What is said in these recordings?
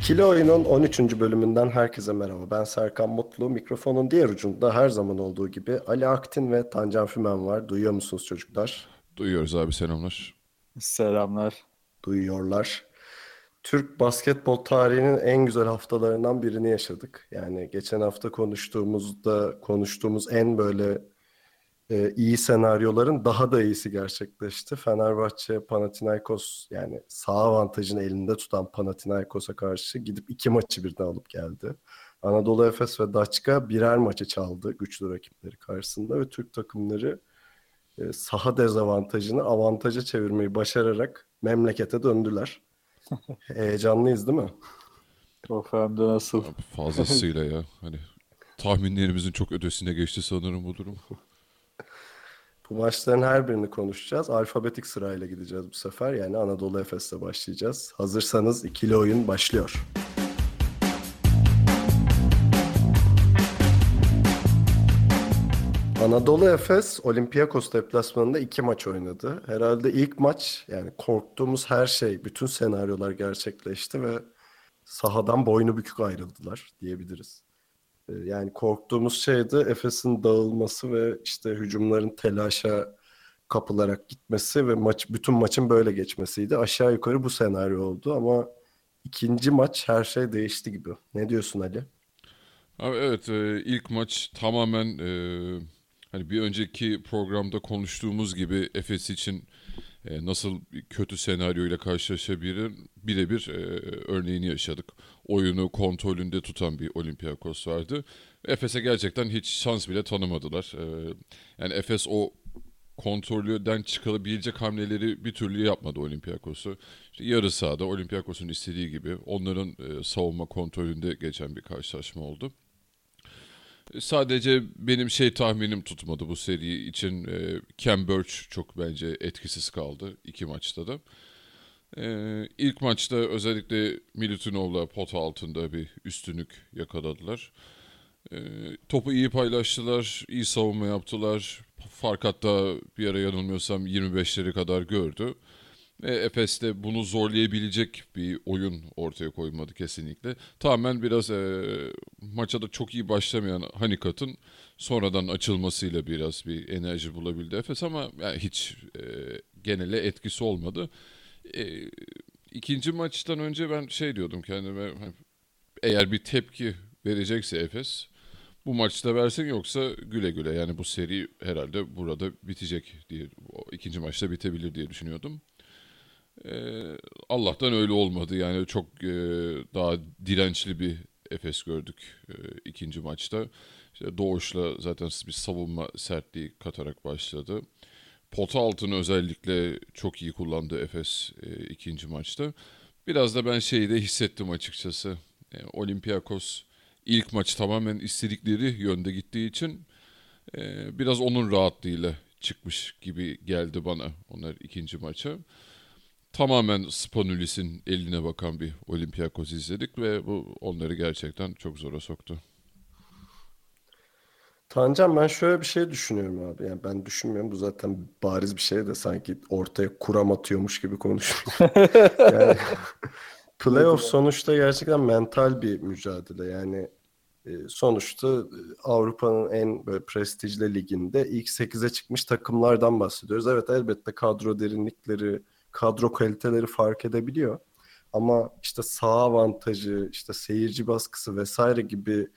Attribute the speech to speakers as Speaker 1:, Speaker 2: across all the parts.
Speaker 1: İkili Oyun'un 13. bölümünden herkese merhaba. Ben Serkan Mutlu. Mikrofonun diğer ucunda her zaman olduğu gibi Ali Aktin ve Tancan Fümen var. Duyuyor musunuz çocuklar?
Speaker 2: Duyuyoruz abi selamlar.
Speaker 3: Selamlar.
Speaker 1: Duyuyorlar. Türk basketbol tarihinin en güzel haftalarından birini yaşadık. Yani geçen hafta konuştuğumuzda konuştuğumuz en böyle e, iyi senaryoların daha da iyisi gerçekleşti. Fenerbahçe Panathinaikos yani sağ avantajını elinde tutan Panathinaikos'a karşı gidip iki maçı birden alıp geldi. Anadolu Efes ve Daçka birer maçı çaldı güçlü rakipleri karşısında ve Türk takımları e, saha dezavantajını avantaja çevirmeyi başararak memlekete döndüler. Heyecanlıyız değil mi?
Speaker 3: Of hem de nasıl?
Speaker 2: Fazlasıyla ya. Hani tahminlerimizin çok ötesine geçti sanırım bu durum.
Speaker 1: Bu maçların her birini konuşacağız. Alfabetik sırayla gideceğiz bu sefer. Yani Anadolu Efes'le başlayacağız. Hazırsanız ikili oyun başlıyor. Anadolu Efes Olympiakos deplasmanında iki maç oynadı. Herhalde ilk maç yani korktuğumuz her şey, bütün senaryolar gerçekleşti ve sahadan boynu bükük ayrıldılar diyebiliriz. Yani korktuğumuz şey de Efes'in dağılması ve işte hücumların telaşa kapılarak gitmesi ve maç bütün maçın böyle geçmesiydi. Aşağı yukarı bu senaryo oldu ama ikinci maç her şey değişti gibi. Ne diyorsun Ali?
Speaker 2: Abi evet e, ilk maç tamamen e, hani bir önceki programda konuştuğumuz gibi Efes için e, nasıl kötü senaryoyla karşılaşabilir birebir örneğini yaşadık. Oyunu kontrolünde tutan bir Olympiakos vardı. Efes'e gerçekten hiç şans bile tanımadılar. E, yani Efes o kontrolden çıkarabilecek hamleleri bir türlü yapmadı Olympiakos'u. İşte yarı sahada Olympiakos'un istediği gibi onların e, savunma kontrolünde geçen bir karşılaşma oldu. E, Sadece benim şey tahminim tutmadı bu seri için. E, Cam Birch çok bence etkisiz kaldı iki maçta da. E, ilk maçta özellikle Milutinov'la pot altında bir üstünlük yakaladılar. E, topu iyi paylaştılar, iyi savunma yaptılar. Fark hatta bir ara yanılmıyorsam 25'leri kadar gördü. Ve Efes de bunu zorlayabilecek bir oyun ortaya koymadı kesinlikle. Tamamen biraz e, maça da çok iyi başlamayan Hanikat'ın sonradan açılmasıyla biraz bir enerji bulabildi Efes ama yani hiç e, genele etkisi olmadı. E, ikinci maçtan önce ben şey diyordum kendime hani eğer bir tepki verecekse Efes bu maçta versin yoksa güle güle yani bu seri herhalde burada bitecek diye ikinci maçta bitebilir diye düşünüyordum. Ee, Allah'tan öyle olmadı. Yani çok e, daha dirençli bir Efes gördük e, ikinci maçta. İşte Doğuş'la zaten bir savunma sertliği katarak başladı. Pota altını özellikle çok iyi kullandı Efes e, ikinci maçta. Biraz da ben şeyi de hissettim açıkçası. E, Olympiakos ilk maç tamamen istedikleri yönde gittiği için e, biraz onun rahatlığıyla çıkmış gibi geldi bana onlar ikinci maça tamamen Spanulis'in eline bakan bir Olympiakos izledik ve bu onları gerçekten çok zora soktu.
Speaker 1: Tancan ben şöyle bir şey düşünüyorum abi. Yani ben düşünmüyorum. Bu zaten bariz bir şey de sanki ortaya kuram atıyormuş gibi konuşuyor. Yani playoff sonuçta gerçekten mental bir mücadele. Yani e, sonuçta e, Avrupa'nın en böyle prestijli liginde ilk 8'e çıkmış takımlardan bahsediyoruz. Evet elbette kadro derinlikleri, kadro kaliteleri fark edebiliyor. Ama işte saha avantajı, işte seyirci baskısı vesaire gibi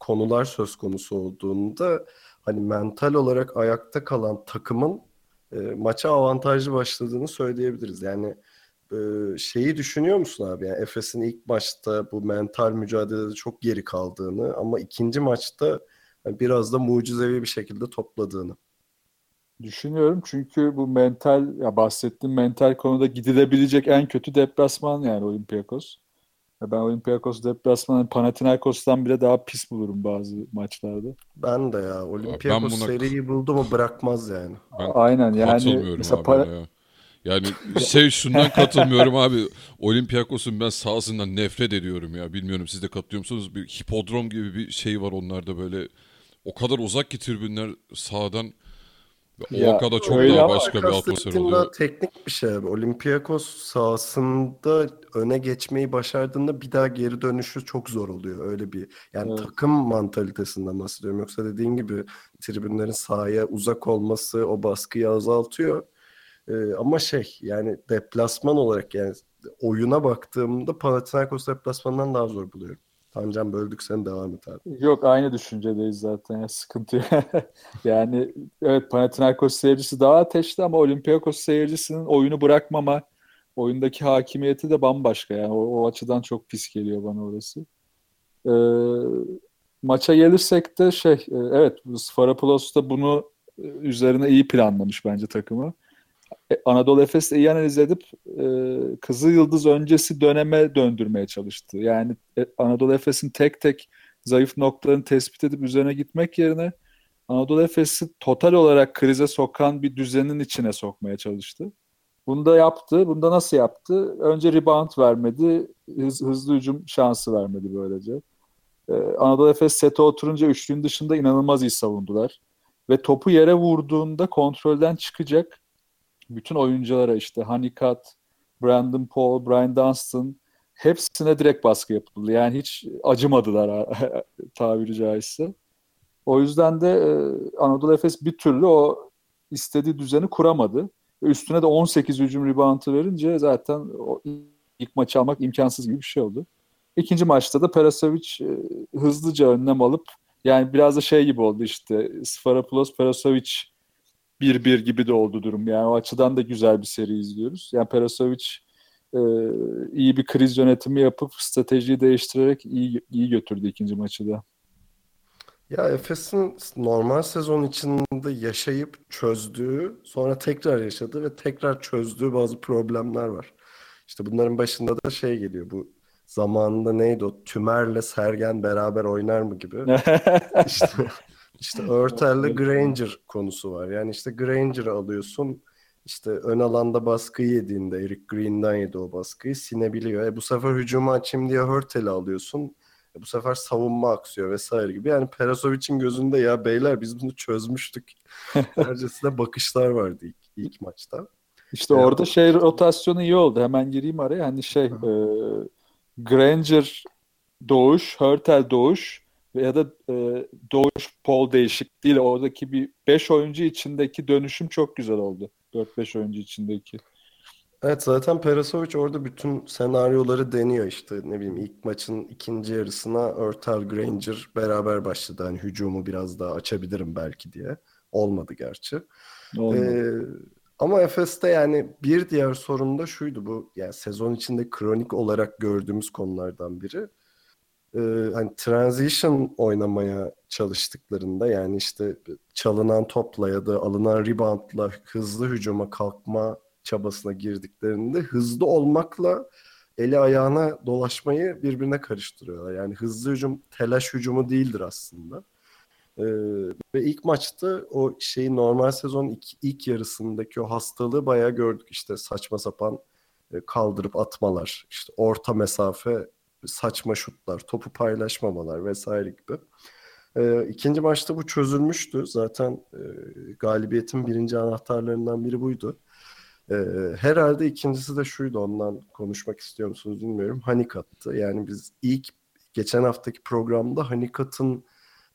Speaker 1: konular söz konusu olduğunda hani mental olarak ayakta kalan takımın e, maça avantajlı başladığını söyleyebiliriz. Yani e, şeyi düşünüyor musun abi? Yani Efes'in ilk maçta bu mental mücadelede çok geri kaldığını ama ikinci maçta hani biraz da mucizevi bir şekilde topladığını.
Speaker 3: Düşünüyorum çünkü bu mental ya bahsettiğim mental konuda gidilebilecek en kötü deplasman yani Olympiakos. Ben Olympiakos deplasmanı Panathinaikos'tan bile daha pis bulurum bazı maçlarda.
Speaker 1: Ben de ya. Olympiakos
Speaker 2: buna-
Speaker 1: seriyi buldu mu bırakmaz yani.
Speaker 2: Ben
Speaker 3: Aynen yani mesela para-
Speaker 2: ya. Yani şey şundan katılmıyorum abi. Olympiakos'un ben sahasından nefret ediyorum ya. Bilmiyorum siz de katılıyor musunuz? Bir hipodrom gibi bir şey var onlarda böyle. O kadar uzak ki tribünler sahadan. O
Speaker 3: Ya,
Speaker 2: kadar çok
Speaker 3: öyle
Speaker 2: daha başka bir atmosfer oluyor.
Speaker 1: teknik bir şey abi. Olympiakos sahasında öne geçmeyi başardığında bir daha geri dönüşü çok zor oluyor. Öyle bir yani
Speaker 3: Evet.
Speaker 1: takım mantalitesinden bahsediyorum. Yoksa dediğin gibi tribünlerin sahaya uzak olması o baskıyı azaltıyor. Ee, ama şey yani deplasman olarak yani oyuna baktığımda Panathinaikos deplasmandan daha zor buluyorum. Tancan böldük sen devam et abi.
Speaker 3: Yok aynı düşüncedeyiz zaten sıkıntı yok. yani evet Panathinaikos seyircisi daha ateşli ama Olympiakos seyircisinin oyunu bırakmama, oyundaki hakimiyeti de bambaşka yani o, o açıdan çok pis geliyor bana orası. Ee, maça gelirsek de şey e, evet Sfarapulos da bunu e, üzerine iyi planlamış bence takımı. E, Anadolu Efes de iyi analiz edip e, Kızıl Yıldız öncesi döneme döndürmeye çalıştı. Yani e, Anadolu Efes'in tek tek zayıf noktalarını tespit edip üzerine gitmek yerine Anadolu Efes'i total olarak krize sokan bir düzenin içine sokmaya çalıştı. Bunu da yaptı. Bunu da nasıl yaptı? Önce rebound vermedi, hız- hızlı hücum şansı vermedi böylece. Ee, Anadolu Efes sete oturunca üçlünün dışında inanılmaz iyi savundular. Ve topu yere vurduğunda kontrolden çıkacak bütün oyunculara işte Honeycutt, Brandon Paul, Brian Dunstan hepsine direkt baskı yapıldı. Yani hiç acımadılar tabiri caizse. O yüzden de e, Anadolu Efes bir türlü o istediği düzeni kuramadı. Üstüne de 18 hücum reboundı verince zaten o ilk maçı almak imkansız gibi bir şey oldu. İkinci maçta da Perasovic e, hızlıca önlem alıp yani biraz da şey gibi oldu işte Sfarapulos Perasovic 1-1 gibi de oldu durum. Yani o açıdan da güzel bir seri izliyoruz. Yani Perasovic e, iyi bir kriz yönetimi yapıp stratejiyi değiştirerek iyi iyi götürdü ikinci maçı da.
Speaker 1: Ya Efes'in normal sezon içinde yaşayıp çözdüğü, sonra tekrar yaşadığı ve tekrar çözdüğü bazı problemler var. İşte bunların başında da şey geliyor bu zamanında neydi o Tümer'le Sergen beraber oynar mı gibi. İşte işte Örtel'le Granger konusu var. Yani işte Granger'ı alıyorsun. işte ön alanda baskı yediğinde Eric Green'den yedi o baskıyı sinebiliyor. E bu sefer hücumu açayım diye Hörtel'i alıyorsun. E bu sefer savunma aksıyor vesaire gibi. Yani Perasovic'in gözünde ya beyler biz bunu çözmüştük. Dercesine bakışlar vardı ilk, ilk maçta.
Speaker 3: İşte
Speaker 1: Ya-
Speaker 3: orada şey rotasyonu iyi oldu. Hemen gireyim araya. Hani şey e, Granger Doğuş, Hörtel Doğuş ya da e, Doğuş Paul değişik değil. Oradaki bir 5 oyuncu içindeki dönüşüm çok güzel oldu. 4-5 oyuncu içindeki.
Speaker 1: Evet zaten Perasovic orada bütün senaryoları deniyor işte ne bileyim ilk maçın ikinci yarısına Örtel Granger beraber başladı. Hani hücumu biraz daha açabilirim belki diye. Olmadı gerçi.
Speaker 3: Olmadı.
Speaker 1: Ee, ama Efes'te yani bir diğer sorun da şuydu bu yani sezon içinde kronik olarak gördüğümüz konulardan biri. Ee, hani transition oynamaya çalıştıklarında yani işte çalınan topla ya da alınan reboundla hızlı hücuma kalkma çabasına girdiklerinde hızlı olmakla eli ayağına dolaşmayı birbirine karıştırıyorlar. Yani hızlı hücum telaş hücumu değildir aslında. Ee, ve ilk maçta o şeyi normal sezon ilk, ilk yarısındaki o hastalığı bayağı gördük. İşte saçma sapan e, kaldırıp atmalar, işte orta mesafe saçma şutlar, topu paylaşmamalar vesaire gibi. Ee, ikinci maçta bu çözülmüştü. Zaten e, galibiyetin birinci anahtarlarından biri buydu. Ee, herhalde ikincisi de şuydu ondan konuşmak istiyor musunuz bilmiyorum. Hanikat'tı. Yani biz ilk geçen haftaki programda Hanikat'ın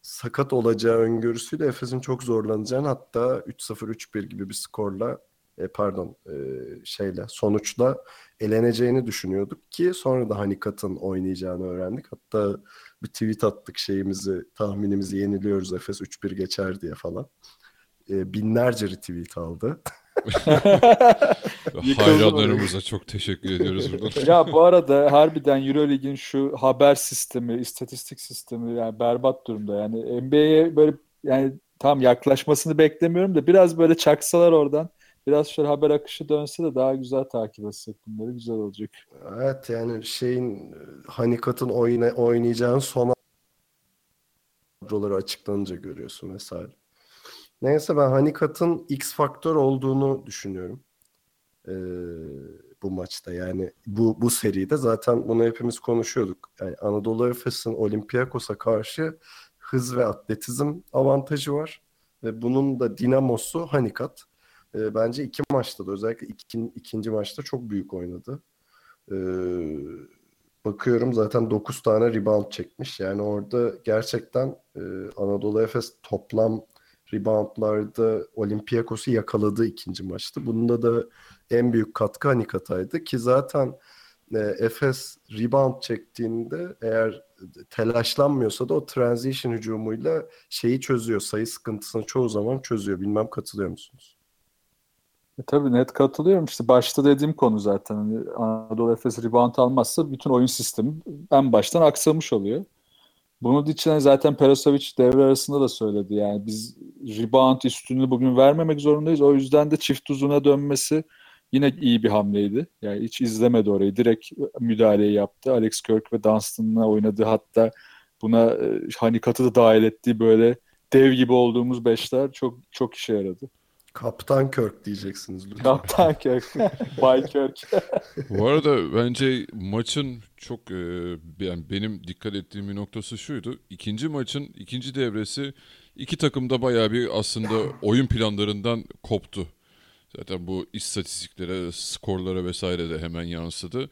Speaker 1: sakat olacağı öngörüsüyle Efes'in çok zorlanacağını hatta 3-0-3-1 gibi bir skorla e, pardon e, şeyle sonuçla eleneceğini düşünüyorduk ki sonra da Hanikat'ın oynayacağını öğrendik. Hatta bir tweet attık şeyimizi tahminimizi yeniliyoruz Efes 3-1 geçer diye falan. E, binlerce retweet aldı.
Speaker 2: Hayranlarımıza çok teşekkür ediyoruz buradan.
Speaker 3: Ya bu arada harbiden Euroleague'in şu haber sistemi, istatistik sistemi yani berbat durumda. Yani NBA'ye böyle yani tam yaklaşmasını beklemiyorum da biraz böyle çaksalar oradan biraz şöyle haber akışı dönse de daha güzel takip etsek bunları güzel olacak.
Speaker 1: Evet yani şeyin Hanikat'ın oyna, oynayacağın son kadroları açıklanınca görüyorsun vesaire. Neyse ben Hanikat'ın X faktör olduğunu düşünüyorum. Ee, bu maçta yani bu bu seride zaten bunu hepimiz konuşuyorduk. Yani Anadolu Efes'in Olympiakos'a karşı hız ve atletizm avantajı var ve bunun da dinamosu Hanikat. Ee, bence iki maçta da özellikle iki, ikinci maçta çok büyük oynadı. Ee, bakıyorum zaten 9 tane rebound çekmiş. Yani orada gerçekten e, Anadolu Efes toplam reboundlarda Olympiakos'u yakaladı ikinci maçta. Bunda da en büyük katkı Hanikata'ydı ki zaten e, Efes rebound çektiğinde eğer telaşlanmıyorsa da o transition hücumuyla şeyi çözüyor. Sayı sıkıntısını çoğu zaman çözüyor. Bilmem katılıyor musunuz?
Speaker 3: E, tabii net katılıyorum. İşte başta dediğim konu zaten. Hani Anadolu Efes rebound almazsa bütün oyun sistemi en baştan aksamış oluyor. Bunun için zaten Perasovic devre arasında da söyledi. Yani biz rebound üstünlüğü bugün vermemek zorundayız. O yüzden de çift uzuna dönmesi yine iyi bir hamleydi. Yani hiç izlemedi orayı. Direkt müdahaleyi yaptı. Alex Kirk ve Dunstan'la oynadı. Hatta buna e, Hanikat'ı da dahil ettiği böyle dev gibi olduğumuz beşler çok çok işe yaradı.
Speaker 1: Kaptan Kirk diyeceksiniz lütfen.
Speaker 3: Kaptan Kirk. Bay Kirk.
Speaker 2: Bu arada bence maçın çok e, yani benim dikkat ettiğim bir noktası şuydu. İkinci maçın ikinci devresi iki takım da bayağı bir aslında oyun planlarından koptu. Zaten bu istatistiklere, skorlara vesaire de hemen yansıdı.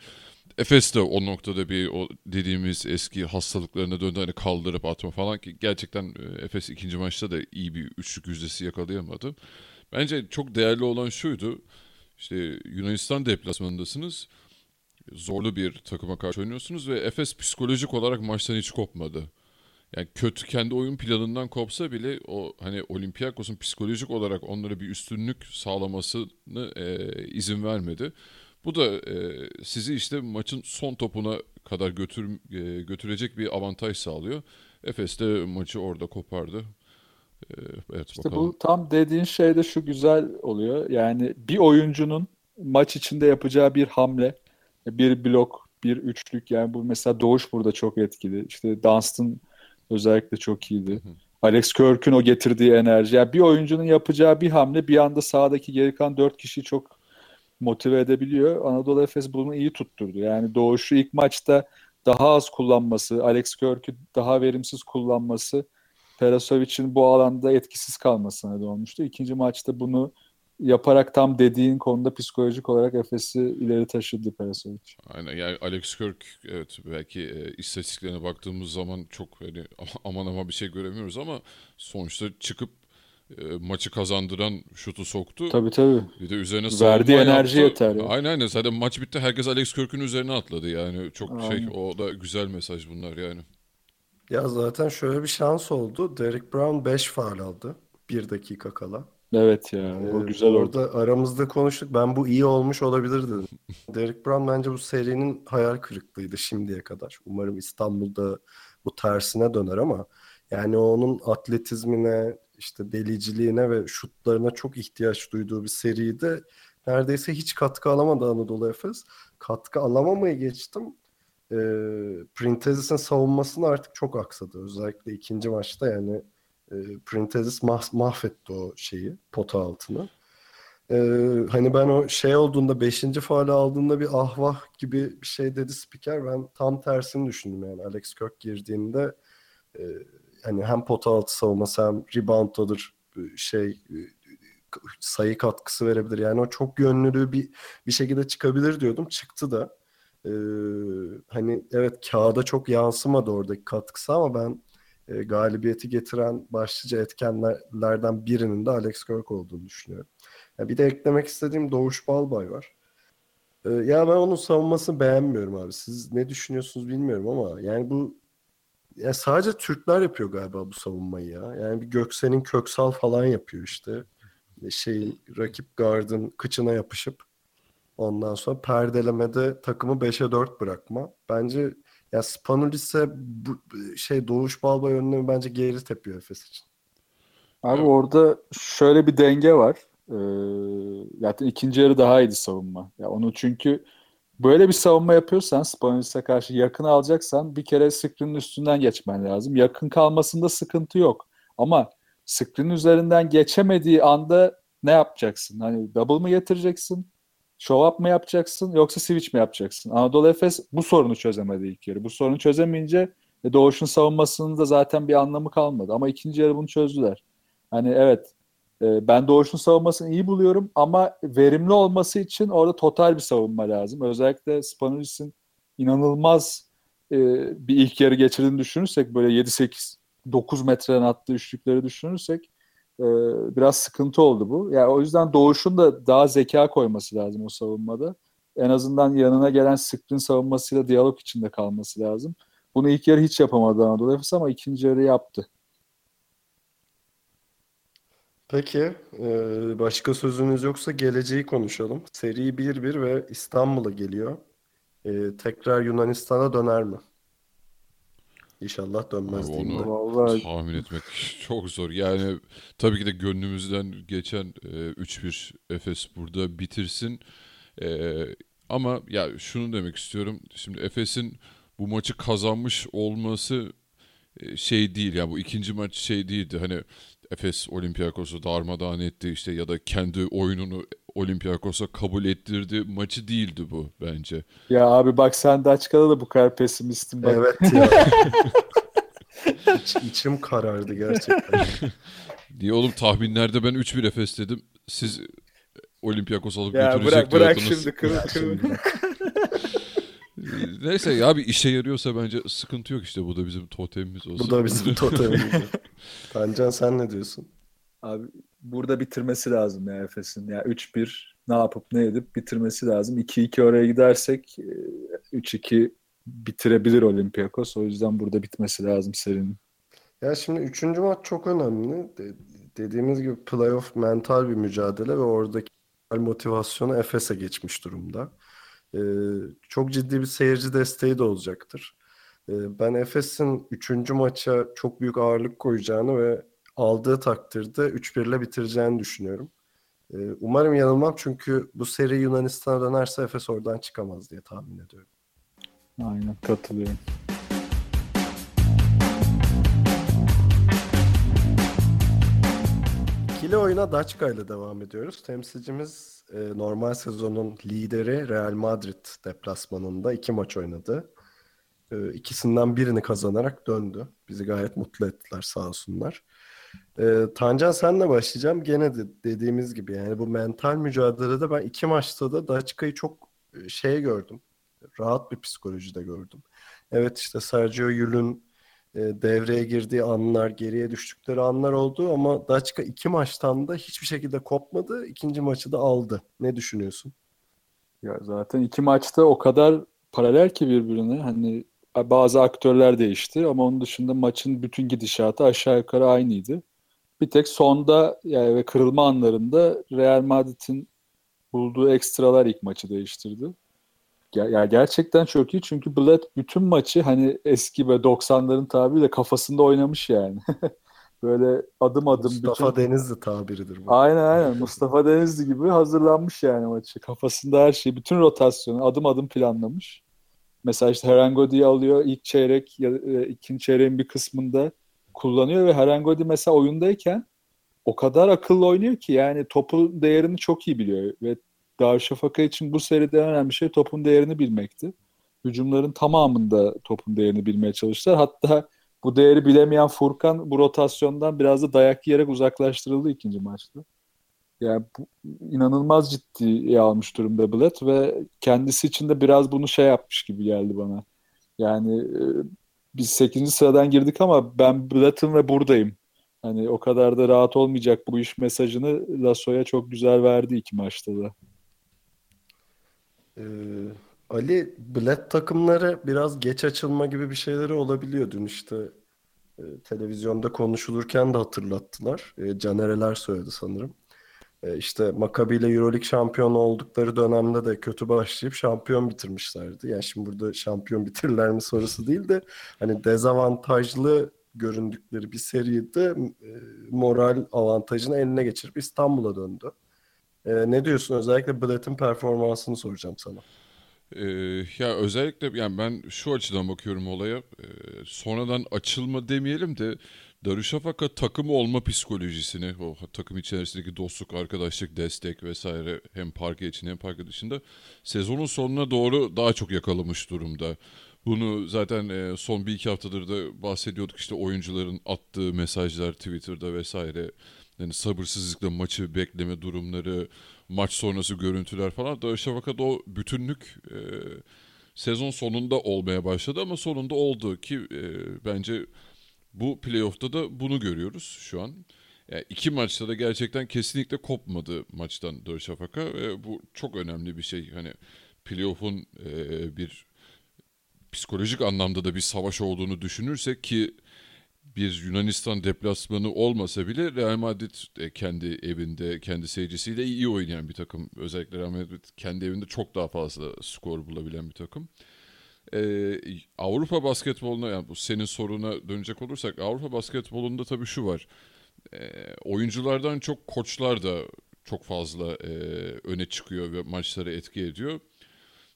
Speaker 2: Efes de o noktada bir o dediğimiz eski hastalıklarına döndü hani kaldırıp atma falan ki gerçekten e, Efes ikinci maçta da iyi bir üçlük yüzdesi yakalayamadı. Bence çok değerli olan şuydu. İşte Yunanistan deplasmanındasınız. Zorlu bir takıma karşı oynuyorsunuz ve Efes psikolojik olarak maçtan hiç kopmadı. Yani kötü kendi oyun planından kopsa bile o hani Olympiakos'un psikolojik olarak onlara bir üstünlük sağlamasını e, izin vermedi. Bu da e, sizi işte maçın son topuna kadar götür, e, götürecek bir avantaj sağlıyor. Efes de maçı orada kopardı. E, evet
Speaker 3: İşte
Speaker 2: bakalım.
Speaker 3: bu tam dediğin şey de şu güzel oluyor. Yani bir oyuncunun maç içinde yapacağı bir hamle, bir blok, bir üçlük yani bu mesela Doğuş burada çok etkili. İşte Dunstan özellikle çok iyiydi. Alex Kirk'ün o getirdiği enerji. Yani bir oyuncunun yapacağı bir hamle bir anda sahadaki geri kalan dört kişiyi çok motive edebiliyor. Anadolu Efes bunu iyi tutturdu. Yani Doğuş'u ilk maçta daha az kullanması, Alex Kirk'ü daha verimsiz kullanması Perasovic'in bu alanda etkisiz kalmasına neden olmuştu. İkinci maçta bunu yaparak tam dediğin konuda psikolojik olarak Efes'i ileri taşıdı Perasovic.
Speaker 2: Aynen yani Alex Kirk evet belki e, istatistiklerine baktığımız zaman çok hani aman ama bir şey göremiyoruz ama sonuçta çıkıp e, maçı kazandıran şutu soktu.
Speaker 3: Tabii tabii.
Speaker 2: Bir de üzerine
Speaker 3: Verdiği enerji
Speaker 2: yaptı.
Speaker 3: yeter ya.
Speaker 2: Aynen aynen zaten maç bitti herkes Alex Kirk'ün üzerine atladı yani çok şey
Speaker 3: Aynen.
Speaker 2: o da güzel mesaj bunlar yani.
Speaker 1: Ya zaten şöyle bir şans oldu. Derek Brown 5 faul aldı. 1 dakika kala.
Speaker 3: Evet ya o
Speaker 1: Ee,
Speaker 3: güzel oldu.
Speaker 1: Orada aramızda konuştuk. Ben bu iyi olmuş olabilir dedim. Derek Brown bence bu serinin hayal kırıklığıydı şimdiye kadar. Umarım İstanbul'da bu tersine döner ama yani onun atletizmine, işte deliciliğine ve şutlarına çok ihtiyaç duyduğu bir seride neredeyse hiç katkı alamadı Anadolu Efes. Katkı alamamayı geçtim. E, Printezis'in savunmasını artık çok aksadı. Özellikle ikinci maçta yani e, Printezis mah- mahvetti o şeyi, pota altını. E, hani ben o şey olduğunda 5. faal aldığında bir ahvah gibi bir şey dedi spiker. Ben tam tersini düşündüm yani. Alex Kirk girdiğinde e, hani hem pota altı savunması hem rebound alır şey sayı katkısı verebilir. Yani o çok yönlülüğü bir bir şekilde çıkabilir diyordum. Çıktı da. Ee, hani evet kağıda çok yansımadı oradaki katkısı ama ben e, galibiyeti getiren başlıca etkenlerden birinin de Alex Kirk olduğunu düşünüyorum. Ya bir de eklemek istediğim Doğuş Balbay var. Ee, ya ben onun savunmasını beğenmiyorum abi. Siz ne düşünüyorsunuz bilmiyorum ama yani bu ya sadece Türkler yapıyor galiba bu savunmayı ya. Yani bir Göksel'in Köksal falan yapıyor işte. Şeyin rakip gardın kıçına yapışıp ondan sonra perdelemede takımı 5'e 4 bırakma. Bence ya Spanulis'e bu şey Doğuş Balbay önlemi bence geri tepiyor Efes için.
Speaker 3: Abi orada şöyle bir denge var. Ee, zaten ikinci yarı daha iyiydi savunma. Ya onu çünkü böyle bir savunma yapıyorsan Spanulis'e karşı yakın alacaksan bir kere screen'in üstünden geçmen lazım. Yakın kalmasında sıkıntı yok. Ama screen üzerinden geçemediği anda ne yapacaksın? Hani double mı getireceksin? Show up mı yapacaksın? Yoksa switch mi yapacaksın? Anadolu Efes bu sorunu çözemedi ilk yarı. Bu sorunu çözemeyince e, Doğuş'un savunmasının da zaten bir anlamı kalmadı. Ama ikinci yarı bunu çözdüler. Hani evet e, ben Doğuş'un savunmasını iyi buluyorum ama verimli olması için orada total bir savunma lazım. Özellikle Spanulis'in inanılmaz e, bir ilk yarı geçirdiğini düşünürsek böyle 7-8 9 metreden attığı üçlükleri düşünürsek e, biraz sıkıntı oldu bu. Yani o yüzden Doğuş'un da daha zeka koyması lazım o savunmada. En azından yanına gelen screen savunmasıyla diyalog içinde kalması lazım. Bunu ilk yarı hiç yapamadı Anadolu Efes ama ikinci yarı yaptı.
Speaker 1: Peki, e, başka sözünüz yoksa geleceği konuşalım. Seri 1-1 ve İstanbul'a geliyor. E, tekrar Yunanistan'a döner mi? İnşallah dönmez
Speaker 2: Abi
Speaker 1: diyeyim
Speaker 2: onu.
Speaker 3: Vallahi
Speaker 2: tahmin etmek çok zor. Yani tabii ki de gönlümüzden geçen e, 3-1 Efes burada bitirsin. E, ama ya şunu demek istiyorum. Şimdi Efes'in bu maçı kazanmış olması e, şey değil ya bu ikinci maç şey değildi. Hani Efes Olympiakos'u darmadağın etti işte ya da kendi oyununu Olympiakos'a kabul ettirdi maçı değildi bu bence.
Speaker 3: ya abi bak sen de açık ara da bu kadar pesimistin bak.
Speaker 1: Evet ya. İç, içim karardı gerçekten.
Speaker 2: Diye oğlum tahminlerde ben 3-1 Efes dedim. Siz Olympiakos alıp
Speaker 3: Ya
Speaker 2: götürecek
Speaker 3: bırak bırak şimdi kırıl kırıl.
Speaker 2: Neyse ya bir işe yarıyorsa bence sıkıntı yok işte bu da bizim totemimiz olsun.
Speaker 1: Bu da bizim totemimiz. Tancan sen ne diyorsun?
Speaker 3: Abi burada bitirmesi lazım ya Efes'in. Ya 3-1 ne yapıp ne edip bitirmesi lazım. 2-2 oraya gidersek e, 3-2 bitirebilir Olympiakos. O yüzden burada bitmesi lazım serinin.
Speaker 1: Ya şimdi üçüncü maç çok önemli. De- dediğimiz gibi playoff mental bir mücadele ve oradaki motivasyonu Efes'e geçmiş durumda. Ee, çok ciddi bir seyirci desteği de olacaktır. Ee, ben Efes'in üçüncü maça çok büyük ağırlık koyacağını ve aldığı takdirde 3-1 ile bitireceğini düşünüyorum. Ee, umarım yanılmam çünkü bu seri Yunanistan'a dönerse Efes oradan çıkamaz diye tahmin ediyorum.
Speaker 3: Aynen katılıyorum.
Speaker 1: İkili oyuna Daçka ile devam ediyoruz. Temsilcimiz e, normal sezonun lideri Real Madrid deplasmanında iki maç oynadı. E, ikisinden birini kazanarak döndü. Bizi gayet mutlu ettiler sağ olsunlar. E, Tancan senle başlayacağım. Gene de dediğimiz gibi yani bu mental mücadelede ben iki maçta da Daçka'yı çok e, şey gördüm. Rahat bir psikolojide gördüm. Evet işte Sergio Yul'ün e, devreye girdiği anlar, geriye düştükleri anlar oldu ama Daçka iki maçtan da hiçbir şekilde kopmadı. İkinci maçı da aldı. Ne düşünüyorsun?
Speaker 3: Ya zaten iki maçta o kadar paralel ki birbirine. Hani bazı aktörler değişti ama onun dışında maçın bütün gidişatı aşağı yukarı aynıydı. Bir tek sonda yani ve kırılma anlarında Real Madrid'in bulduğu ekstralar ilk maçı değiştirdi. Ya, ya gerçekten çok iyi çünkü Bled bütün maçı hani eski ve 90'ların tabiriyle kafasında oynamış yani. Böyle adım adım
Speaker 1: Mustafa
Speaker 3: bütün...
Speaker 1: Denizli tabiridir bu.
Speaker 3: Aynen aynen Mustafa Denizli gibi hazırlanmış yani maçı. Kafasında her şey, bütün rotasyonu adım adım planlamış. Mesela işte Herangodi'yi alıyor ilk çeyrek, ya, e, ikinci çeyreğin bir kısmında kullanıyor ve Herangodi mesela oyundayken o kadar akıllı oynuyor ki yani topun değerini çok iyi biliyor ve Darüşşafaka için bu seride en önemli şey topun değerini bilmekti. Hücumların tamamında topun değerini bilmeye çalıştılar. Hatta bu değeri bilemeyen Furkan bu rotasyondan biraz da dayak yiyerek uzaklaştırıldı ikinci maçta. Yani bu, inanılmaz ciddiye almış durumda Bled ve kendisi için de biraz bunu şey yapmış gibi geldi bana. Yani e, biz 8. sıradan girdik ama ben Bled'im ve buradayım. Hani o kadar da rahat olmayacak bu iş mesajını Lasso'ya çok güzel verdi iki maçta da.
Speaker 1: Ee, Ali, Bled takımları biraz geç açılma gibi bir şeyleri olabiliyor. Dün işte e, televizyonda konuşulurken de hatırlattılar. E, Canereler söyledi sanırım. E, işte Maccabi ile Euroleague şampiyonu oldukları dönemde de kötü başlayıp şampiyon bitirmişlerdi. Yani şimdi burada şampiyon bitirirler mi sorusu değil de hani dezavantajlı göründükleri bir seride e, moral avantajını eline geçirip İstanbul'a döndü. E, ne diyorsun? Özellikle Blatt'ın performansını soracağım sana.
Speaker 2: Ee, ya özellikle yani ben şu açıdan bakıyorum olaya. Ee, sonradan açılma demeyelim de Darüşşafaka takımı olma psikolojisini, o takım içerisindeki dostluk, arkadaşlık, destek vesaire hem parke için hem parke dışında sezonun sonuna doğru daha çok yakalamış durumda. Bunu zaten e, son bir iki haftadır da bahsediyorduk işte oyuncuların attığı mesajlar Twitter'da vesaire. Yani sabırsızlıkla maçı bekleme durumları, maç sonrası görüntüler falan. Darüşşafaka'da o bütünlük e, sezon sonunda olmaya başladı ama sonunda oldu ki e, bence bu playoff'ta da bunu görüyoruz şu an. Yani iki maçta da gerçekten kesinlikle kopmadı maçtan Darüşşafaka ve bu çok önemli bir şey. Hani playoff'un e, bir psikolojik anlamda da bir savaş olduğunu düşünürsek ki bir Yunanistan deplasmanı olmasa bile Real Madrid kendi evinde, kendi seyircisiyle iyi oynayan bir takım. Özellikle Real Madrid kendi evinde çok daha fazla skor bulabilen bir takım. Ee, Avrupa basketboluna yani bu senin soruna dönecek olursak Avrupa basketbolunda tabii şu var. Ee, oyunculardan çok koçlar da çok fazla e, öne çıkıyor ve maçları etki ediyor.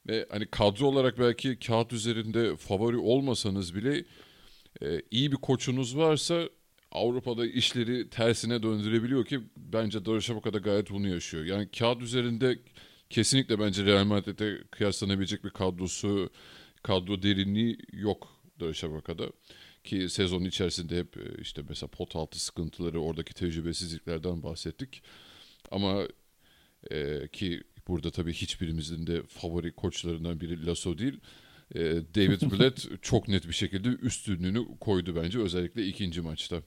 Speaker 2: Ve hani kadro olarak belki kağıt üzerinde favori olmasanız bile e, iyi bir koçunuz varsa Avrupa'da işleri tersine döndürebiliyor ki bence Darüşşafaka'da gayet bunu yaşıyor. Yani kağıt üzerinde kesinlikle bence Real Madrid'e kıyaslanabilecek bir kadrosu, kadro derinliği yok Darüşşafaka'da. Ki sezonun içerisinde hep e, işte mesela pot altı sıkıntıları, oradaki tecrübesizliklerden bahsettik. Ama e, ki burada tabii hiçbirimizin de favori koçlarından biri Lasso değil. E, David Blatt çok net bir şekilde üstünlüğünü koydu bence özellikle ikinci maçta.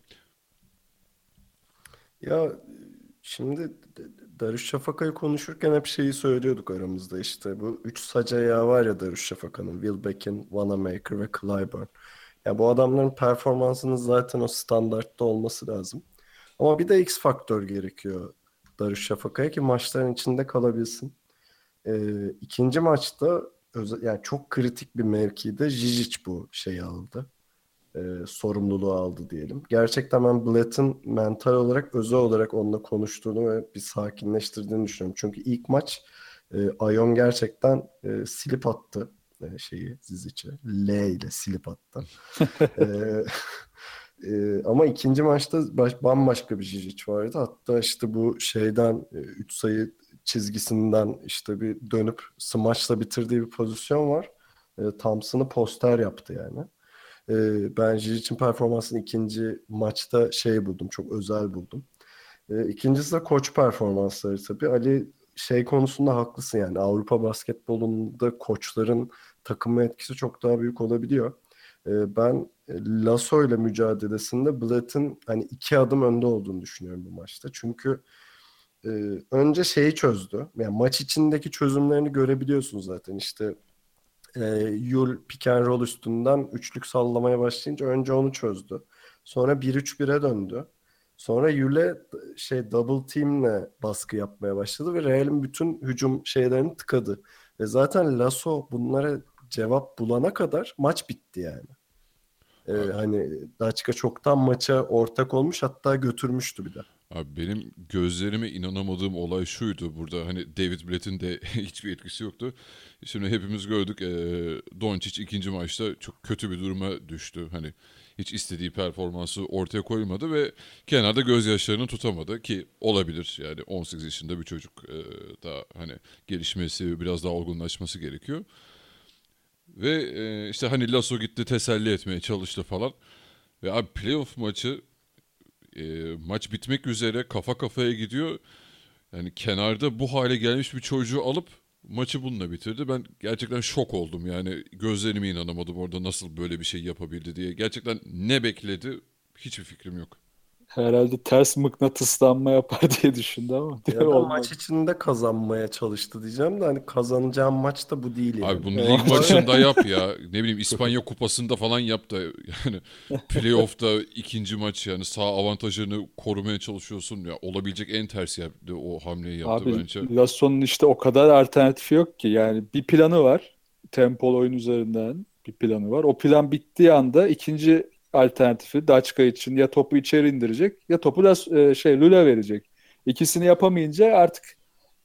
Speaker 1: Ya şimdi Darüşşafaka'yı konuşurken hep şeyi söylüyorduk aramızda işte bu üç sac ayağı var ya Darüşşafaka'nın Wilbekin, Wanamaker ve Clyburn. Ya bu adamların performansının zaten o standartta olması lazım. Ama bir de X faktör gerekiyor Darüşşafaka'ya ki maçların içinde kalabilsin. Ee, ikinci maçta özel, yani çok kritik bir mevkide Jijic bu şeyi aldı. Ee, sorumluluğu aldı diyelim. Gerçekten ben Blatt'ın mental olarak özel olarak onunla konuştuğunu ve bir sakinleştirdiğini düşünüyorum. Çünkü ilk maç e, Ayon gerçekten e, silip attı e, şeyi Zizic'e. L ile silip attı. e, e, ama ikinci maçta baş, bambaşka bir Jijic vardı. Hatta işte bu şeyden 3 e, sayı çizgisinden işte bir dönüp smaçla bitirdiği bir pozisyon var. E, Thompson'ı poster yaptı yani. E, ben Jijic'in performansını ikinci maçta şey buldum. Çok özel buldum. E, ikincisi de koç performansları tabii. Ali şey konusunda haklısın yani Avrupa basketbolunda koçların takımı etkisi çok daha büyük olabiliyor. E, ben Lasso ile mücadelesinde Blatt'ın hani iki adım önde olduğunu düşünüyorum bu maçta. Çünkü e, önce şeyi çözdü. Yani maç içindeki çözümlerini görebiliyorsunuz zaten. İşte e, Yul pick and roll üstünden üçlük sallamaya başlayınca önce onu çözdü. Sonra 1-3-1'e döndü. Sonra Yule şey double teamle baskı yapmaya başladı ve Real'in bütün hücum şeylerini tıkadı. Ve zaten Lasso bunlara cevap bulana kadar maç bitti yani. Ee, hani Daçka çoktan maça ortak olmuş hatta götürmüştü bir de.
Speaker 2: Abi benim gözlerime inanamadığım olay şuydu burada hani David Blatt'in de hiçbir etkisi yoktu. Şimdi hepimiz gördük e, Doncic ikinci maçta çok kötü bir duruma düştü. Hani hiç istediği performansı ortaya koymadı ve kenarda gözyaşlarını tutamadı ki olabilir. Yani 18 yaşında bir çocuk e, daha hani gelişmesi biraz daha olgunlaşması gerekiyor. Ve e, işte hani Lasso gitti teselli etmeye çalıştı falan. Ve abi playoff maçı e, maç bitmek üzere kafa kafaya gidiyor. Yani kenarda bu hale gelmiş bir çocuğu alıp maçı bununla bitirdi. Ben gerçekten şok oldum yani gözlerime inanamadım orada nasıl böyle bir şey yapabildi diye. Gerçekten ne bekledi hiçbir fikrim yok
Speaker 3: herhalde ters mıknatıslanma yapar diye düşündü ama.
Speaker 1: Ya da maç içinde kazanmaya çalıştı diyeceğim de hani kazanacağım maç da bu değil yani.
Speaker 2: Abi bunu lig maçında yap ya. Ne bileyim İspanya kupasında falan yap da yani playoff'ta ikinci maç yani sağ avantajını korumaya çalışıyorsun ya olabilecek en ters yaptı o hamleyi yaptı
Speaker 3: Abi,
Speaker 2: bence.
Speaker 3: Lasson'un işte o kadar alternatifi yok ki yani bir planı var. Tempol oyun üzerinden bir planı var. O plan bittiği anda ikinci alternatifi Daçka için ya topu içeri indirecek ya topu da e, şey Lula verecek. İkisini yapamayınca artık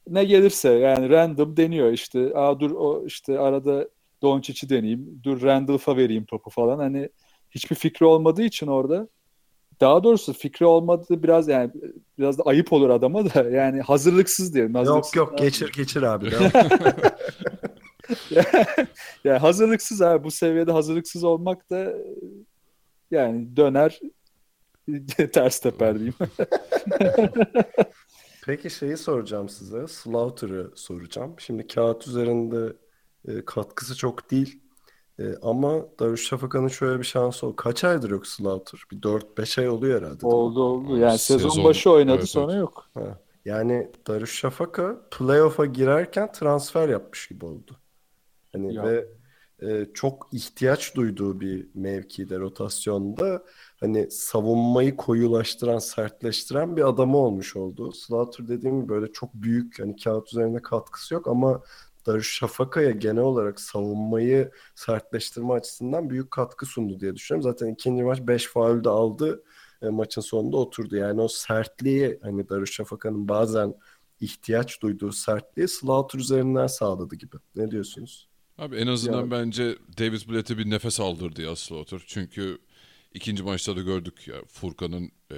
Speaker 3: ne gelirse yani random deniyor işte. Aa dur o işte arada Doncic'i deneyeyim. Dur Randolph'a vereyim topu falan. Hani hiçbir fikri olmadığı için orada daha doğrusu fikri olmadığı biraz yani biraz da ayıp olur adama da yani hazırlıksız diyelim.
Speaker 1: Yok
Speaker 3: Hazırlıksız
Speaker 1: yok
Speaker 3: abi.
Speaker 1: geçir geçir abi.
Speaker 3: yani hazırlıksız abi bu seviyede hazırlıksız olmak da yani döner ters teper diyeyim.
Speaker 1: Peki şeyi soracağım size. Slaughter'ı soracağım. Şimdi kağıt üzerinde e, katkısı çok değil. E, ama Darüşşafaka'nın şöyle bir şansı oldu. Kaç aydır yok Slaughter? Bir 4-5 ay oluyor herhalde.
Speaker 3: oldu oldu. Yani sezon,
Speaker 2: Sezon-
Speaker 3: başı oynadı
Speaker 2: evet,
Speaker 3: sonra
Speaker 2: evet.
Speaker 3: yok.
Speaker 1: Ha. Yani Darüşşafaka playoff'a girerken transfer yapmış gibi oldu. Hani
Speaker 3: Ya.
Speaker 1: ve e, çok ihtiyaç duyduğu bir mevkide rotasyonda hani savunmayı koyulaştıran, sertleştiren bir adamı olmuş oldu. Slaughter dediğim gibi böyle çok büyük hani kağıt üzerinde katkısı yok ama Darüşşafaka'ya genel olarak savunmayı sertleştirme açısından büyük katkı sundu diye düşünüyorum. Zaten ikinci maç 5 faul de aldı. E, maçın sonunda oturdu. Yani o sertliği hani Darüşşafaka'nın bazen ihtiyaç duyduğu sertliği Slaughter üzerinden sağladı gibi. Ne diyorsunuz?
Speaker 2: Abi en azından
Speaker 3: Ya-
Speaker 2: bence Davis Blatt'e bir nefes aldırdı ya Slaughter. Çünkü ikinci maçta da gördük ya Furkan'ın e,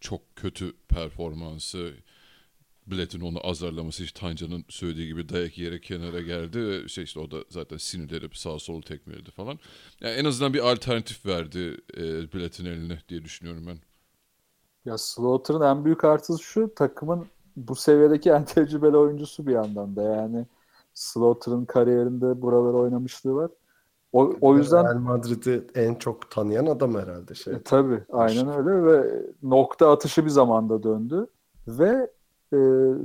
Speaker 2: çok kötü performansı. Blatt'in onu azarlaması işte Tanca'nın söylediği gibi dayak yiyerek kenara geldi ve şey işte o da zaten sinirlenip sağ sol tekmeledi falan. Yani en azından bir alternatif verdi e, Blatt'in eline diye düşünüyorum ben.
Speaker 3: Ya Slaughter'ın en büyük artısı şu takımın bu seviyedeki en tecrübeli oyuncusu bir yandan da yani Slaughter'ın kariyerinde buraları oynamışlığı var. O, o yüzden
Speaker 1: Real Madrid'i en çok tanıyan adam herhalde şey.
Speaker 3: E, tabii aynen öyle ve nokta atışı bir zamanda döndü ve e,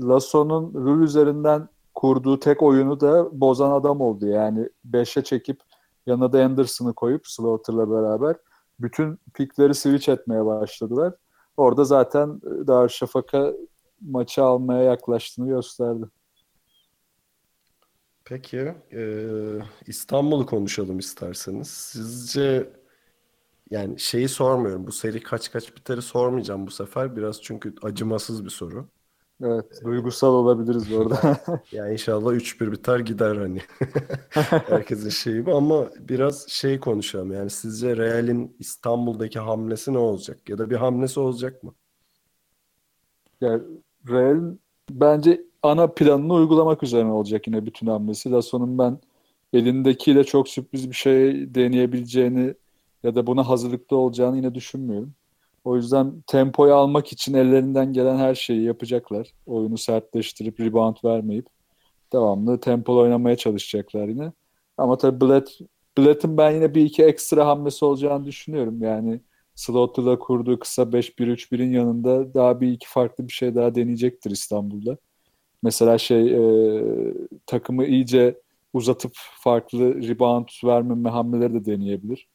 Speaker 3: Lasso'nun rul üzerinden kurduğu tek oyunu da bozan adam oldu. Yani 5'e çekip yanına da Anderson'ı koyup Slaughter'la beraber bütün pikleri switch etmeye başladılar. Orada zaten e, Darüşşafaka maçı almaya yaklaştığını gösterdi.
Speaker 1: Peki, e, İstanbul'u konuşalım isterseniz. Sizce yani şeyi sormuyorum. Bu seri kaç kaç biteri sormayacağım bu sefer. Biraz çünkü acımasız bir soru.
Speaker 3: Evet, duygusal olabiliriz orada.
Speaker 1: Yani inşallah 3-1 biter gider hani. Herkesin şeyi bu ama biraz şey konuşalım. Yani sizce Real'in İstanbul'daki hamlesi ne olacak? Ya da bir hamlesi olacak mı?
Speaker 3: Yani Real bence ana planını uygulamak üzerine olacak yine bütün hamlesi. Lasso'nun ben elindekiyle çok sürpriz bir şey deneyebileceğini ya da buna hazırlıklı olacağını yine düşünmüyorum. O yüzden tempoyu almak için ellerinden gelen her şeyi yapacaklar. Oyunu sertleştirip rebound vermeyip devamlı tempolu oynamaya çalışacaklar yine. Ama tabii Blatt, Blatt'ın ben yine bir iki ekstra hamlesi olacağını düşünüyorum. Yani Slaughter'la kurduğu kısa 5-1-3-1'in yanında daha bir iki farklı bir şey daha deneyecektir İstanbul'da. Mesela şey e, takımı iyice uzatıp farklı rebound vermeme hamleleri de deneyebilir.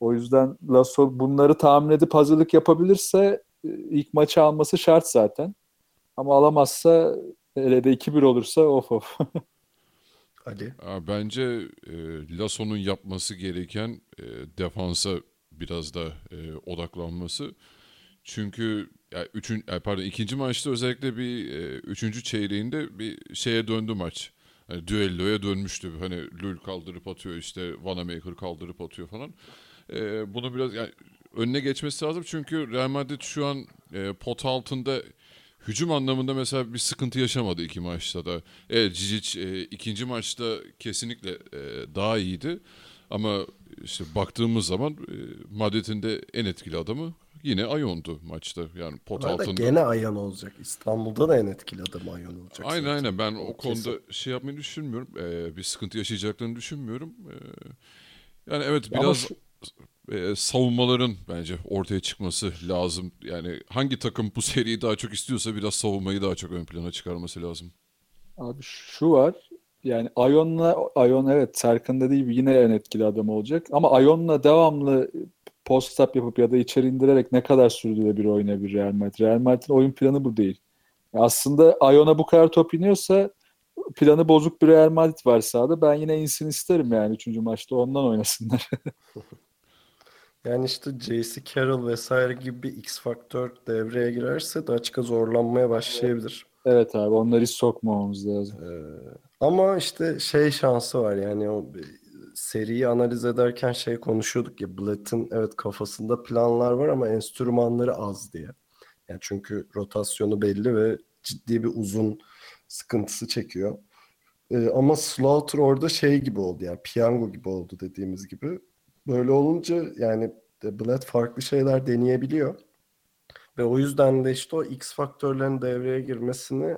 Speaker 3: O yüzden Lasso bunları tahmin edip hazırlık yapabilirse e, ilk maçı alması şart zaten. Ama alamazsa hele de 2-1 olursa of of.
Speaker 1: Ali.
Speaker 2: Aa, Bence e, Lasso'nun yapması gereken e, defansa biraz da e, odaklanması. Çünkü ya üçün, ya pardon ikinci maçta özellikle bir e, üçüncü çeyreğinde bir şeye döndü maç. Hani düelloya dönmüştü. Hani Lul kaldırıp atıyor işte Vanamaker kaldırıp atıyor falan. E, bunu biraz yani önüne geçmesi lazım çünkü Real Madrid şu an e, pot altında hücum anlamında mesela bir sıkıntı yaşamadı iki maçta da. Evet Cic e, ikinci maçta kesinlikle e, daha iyiydi. Ama işte baktığımız zaman e, Madrid'in de en etkili adamı yine Ayon'du maçta. Yani pot
Speaker 1: Bu arada
Speaker 2: altında.
Speaker 1: gene Ayan olacak. İstanbul'da da en etkili adam Ayan olacak.
Speaker 2: Aynen
Speaker 1: zaten.
Speaker 2: aynen ben o
Speaker 1: O
Speaker 2: konuda
Speaker 1: kesin.
Speaker 2: şey yapmayı düşünmüyorum. E, bir sıkıntı yaşayacaklarını düşünmüyorum. E, yani evet
Speaker 3: Ama
Speaker 2: biraz
Speaker 3: şu-
Speaker 2: e, savunmaların bence ortaya çıkması lazım. Yani hangi takım bu seriyi daha çok istiyorsa biraz savunmayı daha çok ön plana çıkarması lazım.
Speaker 3: Abi şu var. Yani Ion'la Ion evet Serkan dediği gibi yine en etkili adam olacak. Ama Ion'la devamlı post up yapıp ya da içeri indirerek ne kadar sürdürülebilir oynayabilir Real Madrid. Real Madrid'in oyun planı bu değil. Aslında Ion'a bu kadar top iniyorsa planı bozuk bir Real Madrid var sahada. Ben yine insin isterim yani 3. maçta ondan oynasınlar.
Speaker 1: Yani işte J.C. Carroll vesaire gibi bir X faktör devreye girerse Daçka zorlanmaya başlayabilir.
Speaker 3: Evet abi onları hiç sokmamamız lazım.
Speaker 1: Ee, ama işte şey şansı var yani o seriyi analiz ederken şey konuşuyorduk ya Blatt'ın evet kafasında planlar var ama enstrümanları az diye. Yani çünkü rotasyonu belli ve ciddi bir uzun sıkıntısı çekiyor. Ee, ama Slaughter orada şey gibi oldu yani piyango gibi oldu dediğimiz gibi. Böyle olunca yani Blatt farklı şeyler deneyebiliyor. Ve o yüzden de işte o X faktörlerin devreye girmesini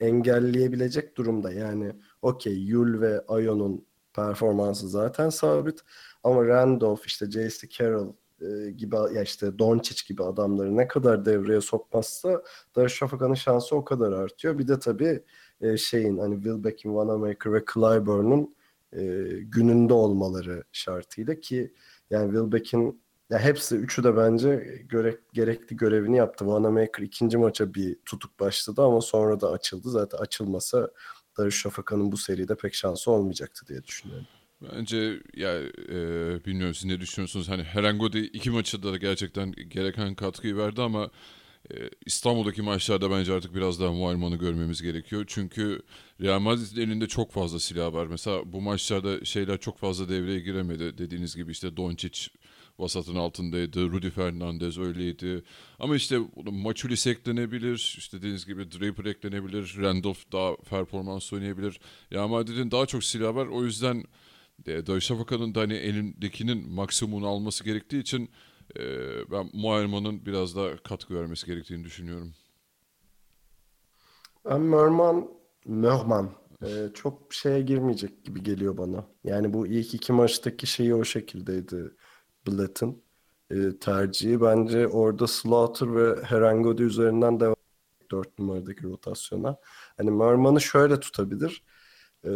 Speaker 1: engelleyebilecek durumda. Yani okey Yul ve Ayon'un performansı zaten sabit ama Randolph işte J.C. Carroll e, gibi ya işte Doncic gibi adamları ne kadar devreye sokmazsa Darüşşafaka'nın şansı o kadar artıyor. Bir de tabii e, şeyin hani Wilbeck'in, Wanamaker ve Clyburn'un e, gününde olmaları şartıyla ki yani Wilbeck'in ya hepsi üçü de bence göre, gerekli görevini yaptı. Wanamaker ikinci maça bir tutuk başladı ama sonra da açıldı. Zaten açılmasa Darüşşafaka'nın bu seride pek şansı olmayacaktı diye düşünüyorum.
Speaker 2: Bence ya e, bilmiyorum siz ne düşünüyorsunuz? Hani Herangodi iki maçta da gerçekten gereken katkıyı verdi ama e, İstanbul'daki maçlarda bence artık biraz daha Muayman'ı görmemiz gerekiyor. Çünkü Real Madrid'in elinde çok fazla silah var. Mesela bu maçlarda şeyler çok fazla devreye giremedi. Dediğiniz gibi işte Doncic vasatın altındaydı. Rudy Fernandez öyleydi. Ama işte Maçulis eklenebilir. İşte dediğiniz gibi Draper eklenebilir. Randolph daha performans oynayabilir. Real Madrid'in daha çok silah var. O yüzden e, Darüşşafaka'nın da hani elindekinin maksimumunu alması gerektiği için e, ben Muayerman'ın biraz daha katkı vermesi gerektiğini düşünüyorum.
Speaker 1: Ben Merman, Merman e, çok şeye girmeyecek gibi geliyor bana. Yani bu ilk iki maçtaki şeyi o şekildeydi Blatt'ın e, tercihi. Bence orada Slaughter ve Herangodi üzerinden devam 4 numaradaki rotasyona. Hani Merman'ı şöyle tutabilir. E,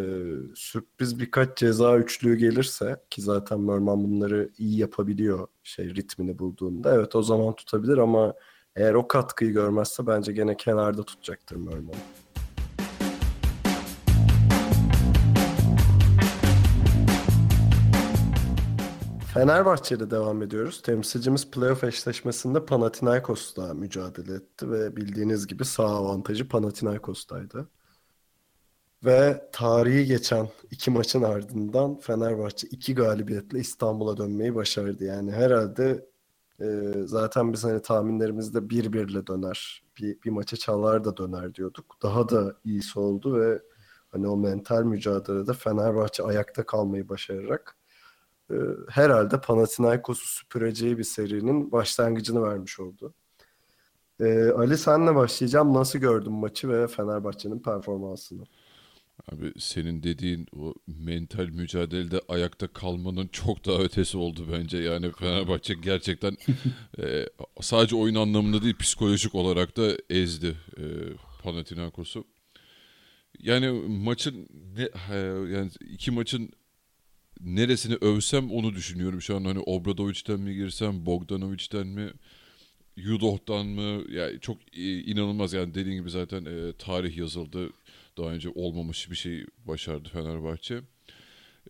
Speaker 1: sürpriz birkaç ceza üçlüğü gelirse ki zaten Merman bunları iyi yapabiliyor şey ritmini bulduğunda. Evet o zaman tutabilir ama eğer o katkıyı görmezse bence gene kenarda tutacaktır Merman'ı. Fenerbahçe'de devam ediyoruz. Temsilcimiz playoff eşleşmesinde Panathinaikos'la mücadele etti ve bildiğiniz gibi sağ avantajı Panathinaikos'taydı. Ve tarihi geçen iki maçın ardından Fenerbahçe iki galibiyetle İstanbul'a dönmeyi başardı. Yani herhalde e, zaten biz hani tahminlerimizde bir birle döner, bir, bir maça çalar da döner diyorduk. Daha da iyisi oldu ve hani o mental mücadelede Fenerbahçe ayakta kalmayı başararak e, herhalde Panathinaikos'u süpüreceği bir serinin başlangıcını vermiş oldu. E, Ali senle başlayacağım. Nasıl gördün maçı ve Fenerbahçe'nin performansını?
Speaker 2: Abi senin dediğin o mental mücadelede ayakta kalmanın çok daha ötesi oldu bence. Yani Fenerbahçe gerçekten e, sadece oyun anlamında değil psikolojik olarak da ezdi e, Panathinaikos'u. Yani maçın ne, yani iki maçın neresini övsem onu düşünüyorum şu an. Hani Obradovic'ten mi girsem, Bogdanovic'ten mi, Yudoh'tan mı? Yani çok inanılmaz yani dediğin gibi zaten e, tarih yazıldı. Daha önce olmamış bir şey başardı Fenerbahçe.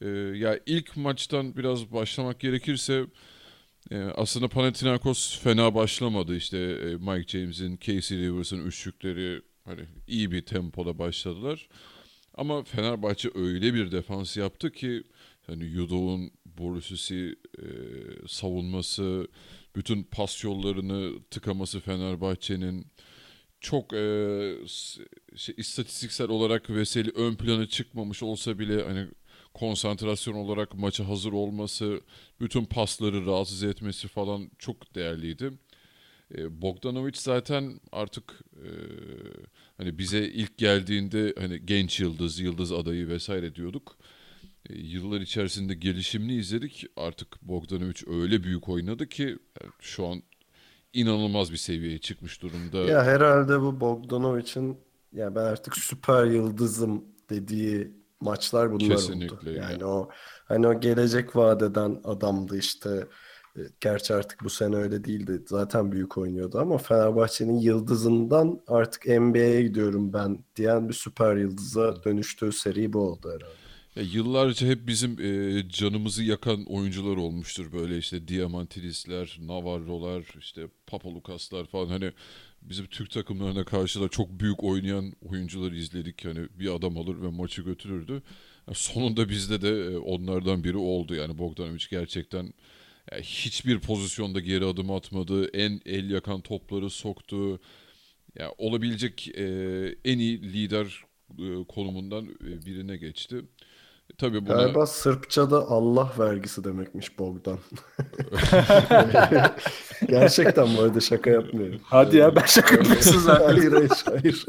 Speaker 2: E, ya ilk maçtan biraz başlamak gerekirse e, aslında Panathinaikos fena başlamadı. İşte e, Mike James'in, Casey Rivers'ın üçlükleri hani iyi bir tempoda başladılar. Ama Fenerbahçe öyle bir defans yaptı ki hani Yudo'nun Borusisi e, savunması, bütün pas yollarını tıkaması Fenerbahçe'nin çok e, şey, istatistiksel olarak Veseli ön plana çıkmamış olsa bile hani konsantrasyon olarak maça hazır olması, bütün pasları rahatsız etmesi falan çok değerliydi. E, Bogdanovic zaten artık e, hani bize ilk geldiğinde hani genç yıldız, yıldız adayı vesaire diyorduk. E, yıllar içerisinde gelişimini izledik. Artık Bogdanovic öyle büyük oynadı ki yani şu an inanılmaz bir seviyeye çıkmış durumda.
Speaker 1: Ya herhalde bu Bogdanovic'in ya ben artık süper yıldızım dediği maçlar bunlar
Speaker 2: Kesinlikle
Speaker 1: oldu.
Speaker 2: yani.
Speaker 1: Yani o hani o gelecek vadeden adamdı işte. E, Gerçi artık bu sene öyle değildi. Zaten büyük oynuyordu ama Fenerbahçe'nin yıldızından artık NBA'ye gidiyorum ben diyen bir süper yıldıza dönüştüğü seri bu oldu herhalde.
Speaker 2: Ya yıllarca hep bizim e, canımızı yakan oyuncular olmuştur böyle işte Diamantidisler, Navarro'lar, işte Papalukaslar falan hani bizim Türk takımlarına karşı da çok büyük oynayan oyuncuları izledik. Hani bir adam alır ve maçı götürürdü. Ya sonunda bizde de e, onlardan biri oldu yani Bogdanovic gerçekten ya hiçbir pozisyonda geri adım atmadı. En el yakan topları soktu. Ya olabilecek e, en iyi lider e, konumundan e, birine geçti. Tabii buna
Speaker 1: Galiba Sırpça'da Allah vergisi demekmiş Bogdan. Gerçekten bu arada şaka yapmıyorum.
Speaker 3: Hadi ya ben şaka yapıyorsun zaten.
Speaker 1: hayır hayır hayır.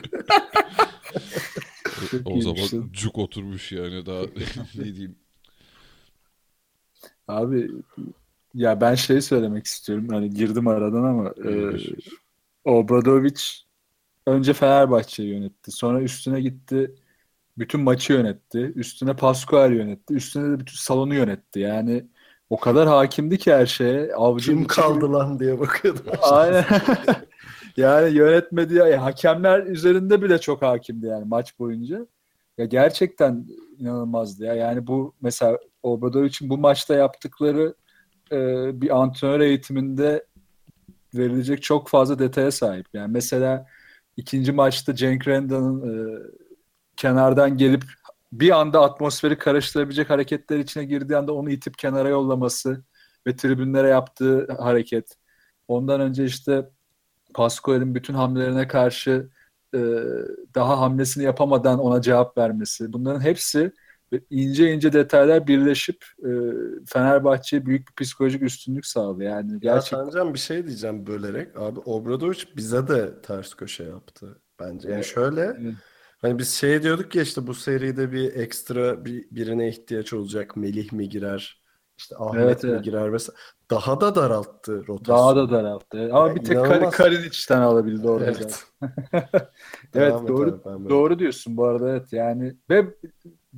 Speaker 2: O zaman cuk oturmuş yani daha ne diyeyim.
Speaker 3: Abi ya ben şey söylemek istiyorum. Hani girdim aradan ama e. Obradovic önce Fenerbahçe'yi yönetti. Sonra üstüne gitti bütün maçı yönetti. Üstüne Pascual yönetti. Üstüne de bütün salonu yönetti. Yani o kadar hakimdi ki her şeye. Avcı
Speaker 1: Kim kaldı lan diye bakıyordum.
Speaker 3: Aynen. yani yönetmedi ya. Hakemler üzerinde bile çok hakimdi yani maç boyunca. Ya gerçekten inanılmazdı ya. Yani bu mesela Obradovic'in bu maçta yaptıkları e, bir antrenör eğitiminde verilecek çok fazla detaya sahip. Yani mesela ikinci maçta Cenk Renda'nın e, kenardan gelip bir anda atmosferi karıştırabilecek hareketler içine girdiği anda onu itip kenara yollaması ve tribünlere yaptığı hareket. Ondan önce işte Pascual'in bütün hamlelerine karşı e, daha hamlesini yapamadan ona cevap vermesi. Bunların hepsi ince ince detaylar birleşip e, Fenerbahçe'ye büyük bir psikolojik üstünlük sağladı. Yani
Speaker 1: Ya
Speaker 3: gerçekten
Speaker 1: Tancan bir şey diyeceğim bölerek. Abi Obradovic bize de ters köşe yaptı bence. Yani şöyle
Speaker 3: Evet.
Speaker 1: Hani biz şey diyorduk ya işte bu seride bir ekstra bir, birine ihtiyaç olacak. Melih mi girer? İşte Ahmet
Speaker 3: Evet,
Speaker 1: mi
Speaker 3: evet.
Speaker 1: girer vesaire. Daha da daralttı rotasyonu.
Speaker 3: daha da daralttı. Ama
Speaker 1: Ya
Speaker 3: bir tek Kar
Speaker 1: inanılmaz.
Speaker 3: Karinic'ten alabildi orada.
Speaker 1: Evet.
Speaker 3: Evet
Speaker 1: Devam
Speaker 3: doğru
Speaker 1: abi,
Speaker 3: doğru diyorsun bu arada evet yani ve